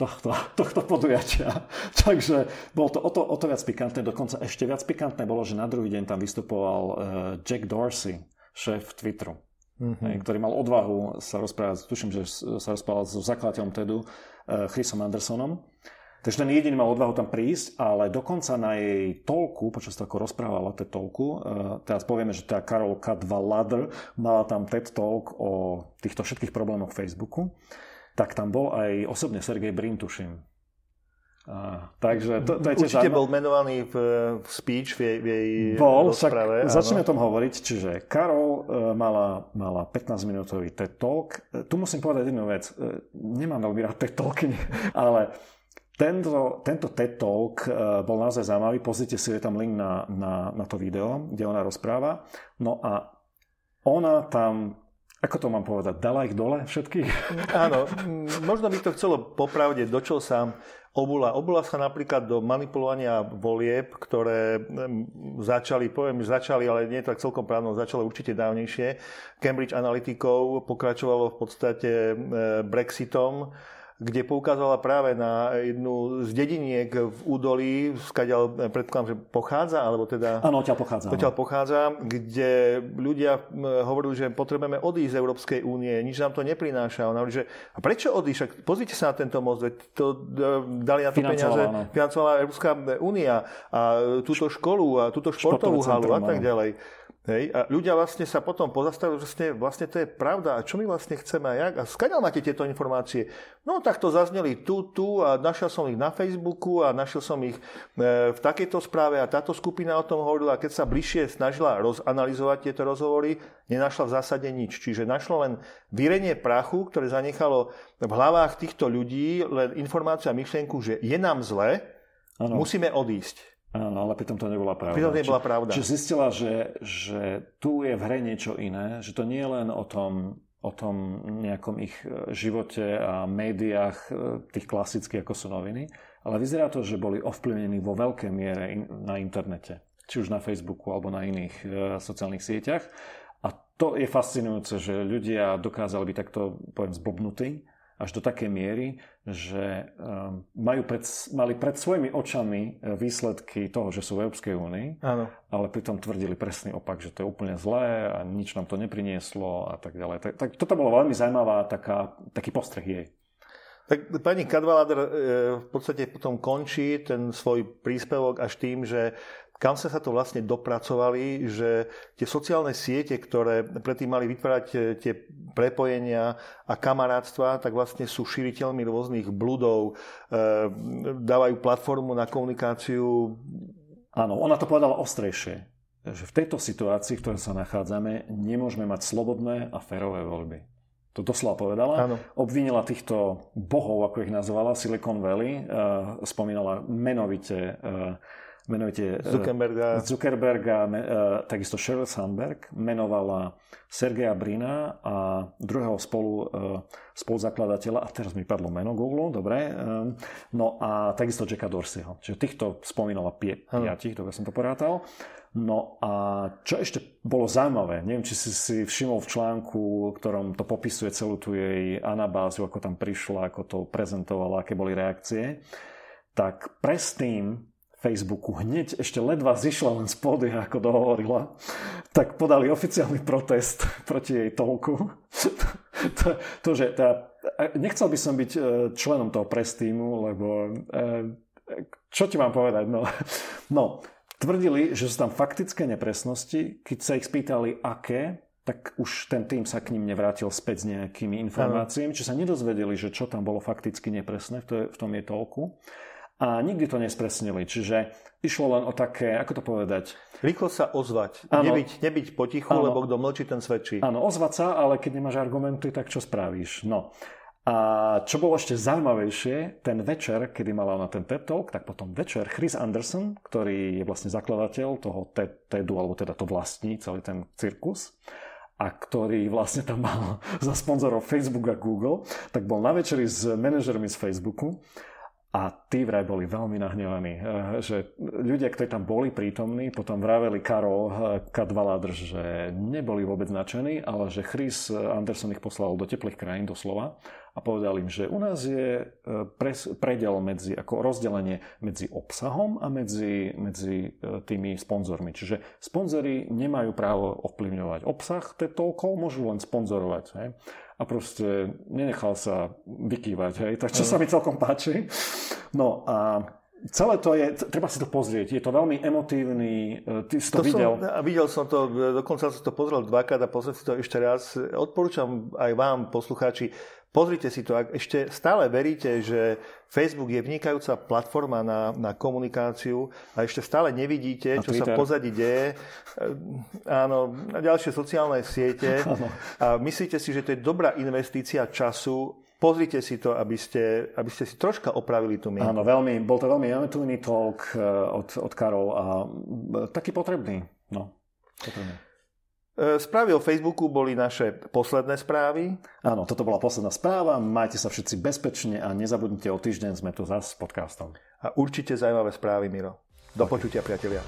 tohto, tohto podujatia. Takže bol to o to, o to viac pikantné, dokonca ešte viac pikantné bolo, že na druhý deň tam vystupoval uh, Jack Dorsey, šéf Twitteru, mm-hmm. ktorý mal odvahu sa rozprávať, tuším, že sa rozprával so zakladateľom TEDu, uh, Chrisom Andersonom. Takže ten jediný mal odvahu tam prísť, ale dokonca na jej tolku, počas toho, ako rozprávala TED tolku, uh, teraz povieme, že tá Karol Kadvaladr mala tam TED talk o týchto všetkých problémoch Facebooku tak tam bol aj osobne Sergej Brin, tuším. A, takže to, to je Určite bol menovaný v, v speech, v jej, v jej Bol, však začneme o tom hovoriť. Čiže Karol uh, mala, mala 15-minútový TED Talk. Uh, tu musím povedať jednu vec. Nemám veľmi rád TED Talky, ale tento, tento TED Talk bol naozaj zaujímavý. Pozrite si, je tam link na, na, na to video, kde ona rozpráva. No a ona tam ako to mám povedať? Dala ich dole všetkých? Áno, možno by to chcelo popravde, do čo sa obula. Obula sa napríklad do manipulovania volieb, ktoré začali, poviem, začali, ale nie je tak celkom právno, začalo určite dávnejšie. Cambridge Analyticov pokračovalo v podstate Brexitom kde poukazovala práve na jednu z dediniek v údolí, skáďal, eh, predpokladám, že pochádza, alebo teda... Áno, odtiaľ pochádza. Odtiaľ pochádza, kde ľudia eh, hovorili, že potrebujeme odísť z Európskej únie, nič nám to neprináša. On hovorí, že a prečo odísť? Pozrite sa na tento most, veď to eh, dali na to peniaze, financovala Európska únia a túto školu a túto športovú halu a tak ďalej. Hej, a ľudia vlastne sa potom pozastavili, že vlastne, vlastne to je pravda. A čo my vlastne chceme a jak? A skáďal máte tieto informácie? No tak to zazneli tu, tu a našiel som ich na Facebooku a našiel som ich e, v takejto správe a táto skupina o tom hovorila. Keď sa bližšie snažila rozanalizovať tieto rozhovory, nenašla v zásade nič. Čiže našlo len vyrenie prachu, ktoré zanechalo v hlavách týchto ľudí len informáciu a myšlienku, že je nám zle, ano. musíme odísť. Áno, ale pritom to nebola pravda. Pritom nebola pravda. Čiže zistila, že, že tu je v hre niečo iné, že to nie je len o tom, o tom nejakom ich e, živote a médiách, e, tých klasických, ako sú noviny, ale vyzerá to, že boli ovplyvnení vo veľkej miere na internete, či už na Facebooku alebo na iných e, sociálnych sieťach. A to je fascinujúce, že ľudia dokázali byť takto, poviem, zbobnutí až do takej miery, že um, majú pred, mali pred svojimi očami e, výsledky toho, že sú v Európskej únii, ale pritom tvrdili presný opak, že to je úplne zlé a nič nám to neprinieslo a tak ďalej. Tak, tak toto bolo veľmi zaujímavá taká, taký postreh jej. Tak pani Kadvaladr e, v podstate potom končí ten svoj príspevok až tým, že kam sa to vlastne dopracovali, že tie sociálne siete, ktoré predtým mali vytvárať e, tie prepojenia a kamarátstva, tak vlastne sú šíriteľmi rôznych bludov, e, dávajú platformu na komunikáciu. Áno, ona to povedala ostrejšie, že v tejto situácii, v ktorej sa nachádzame, nemôžeme mať slobodné a férové voľby. To doslova povedala. Áno. Obvinila týchto bohov, ako ich nazvala, Silicon Valley, e, spomínala menovite menujete eh, Zuckerberga, Zuckerberga uh, takisto Sheryl Sandberg, menovala Sergeja Brina a druhého spolu, uh, spoluzakladateľa, a teraz mi padlo meno Google, dobre, no a takisto Jacka Dorseyho. Čiže týchto spomínala pie, piatich, dobre som to porátal. No a čo ešte bolo zaujímavé, neviem, či si si všimol v článku, ktorom to popisuje celú tú jej anabázu, ako tam prišla, ako to prezentovala, aké boli reakcie tak press team Facebooku hneď ešte ledva zišla len z pódia, ako dohovorila, tak podali oficiálny protest proti jej toľku. to, to, že tá, nechcel by som byť e, členom toho press týmu, lebo e, čo ti mám povedať? No, no tvrdili, že sú tam faktické nepresnosti. Keď sa ich spýtali, aké, tak už ten tým sa k ním nevrátil späť s nejakými informáciami, či sa nedozvedeli, že čo tam bolo fakticky nepresné v, v tom je toľku a nikdy to nespresnili. Čiže išlo len o také, ako to povedať? Rýchlo sa ozvať. Ano. Nebyť, nebyť potichu, ano. lebo kto mlčí, ten svedčí. Áno, ozvať sa, ale keď nemáš argumenty, tak čo spravíš? No. A čo bolo ešte zaujímavejšie, ten večer, kedy mala na ten TED Talk, tak potom večer Chris Anderson, ktorý je vlastne zakladateľ toho TEDu, alebo teda to vlastní, celý ten cirkus, a ktorý vlastne tam mal za sponzorov Facebook a Google, tak bol na večeri s manažermi z Facebooku a tí vraj boli veľmi nahnevaní, eh, že ľudia, ktorí tam boli prítomní, potom vraveli Karol eh, Kadvaladr, že neboli vôbec nadšení, ale že Chris Anderson ich poslal do teplých krajín doslova a povedal im, že u nás je e, pres, predel medzi, ako rozdelenie medzi obsahom a medzi, medzi e, tými sponzormi. Čiže sponzory nemajú právo ovplyvňovať obsah toľko, môžu len sponzorovať. Hej? A proste nenechal sa vykývať. Hej? Tak čo sa mi celkom páči. No a Celé to je, treba si to pozrieť, je to veľmi emotívny, e, ty si to, to videl. Som, videl som to, dokonca som to pozrel dvakrát a pozrieť si to ešte raz. Odporúčam aj vám, poslucháči, Pozrite si to, ak ešte stále veríte, že Facebook je vynikajúca platforma na, na komunikáciu a ešte stále nevidíte, čo Twitter. sa pozadí deje, eh, áno, na ďalšie sociálne siete a myslíte si, že to je dobrá investícia času, pozrite si to, aby ste, aby ste si troška opravili tú mienku. Áno, veľmi, bol to veľmi emitujný talk eh, od, od Karol a eh, taký potrebný. No, potrebný. E, správy o Facebooku boli naše posledné správy. Áno, toto bola posledná správa. Majte sa všetci bezpečne a nezabudnite o týždeň sme tu zase s podcastom. A určite zaujímavé správy, Miro. Do okay. počutia, priatelia.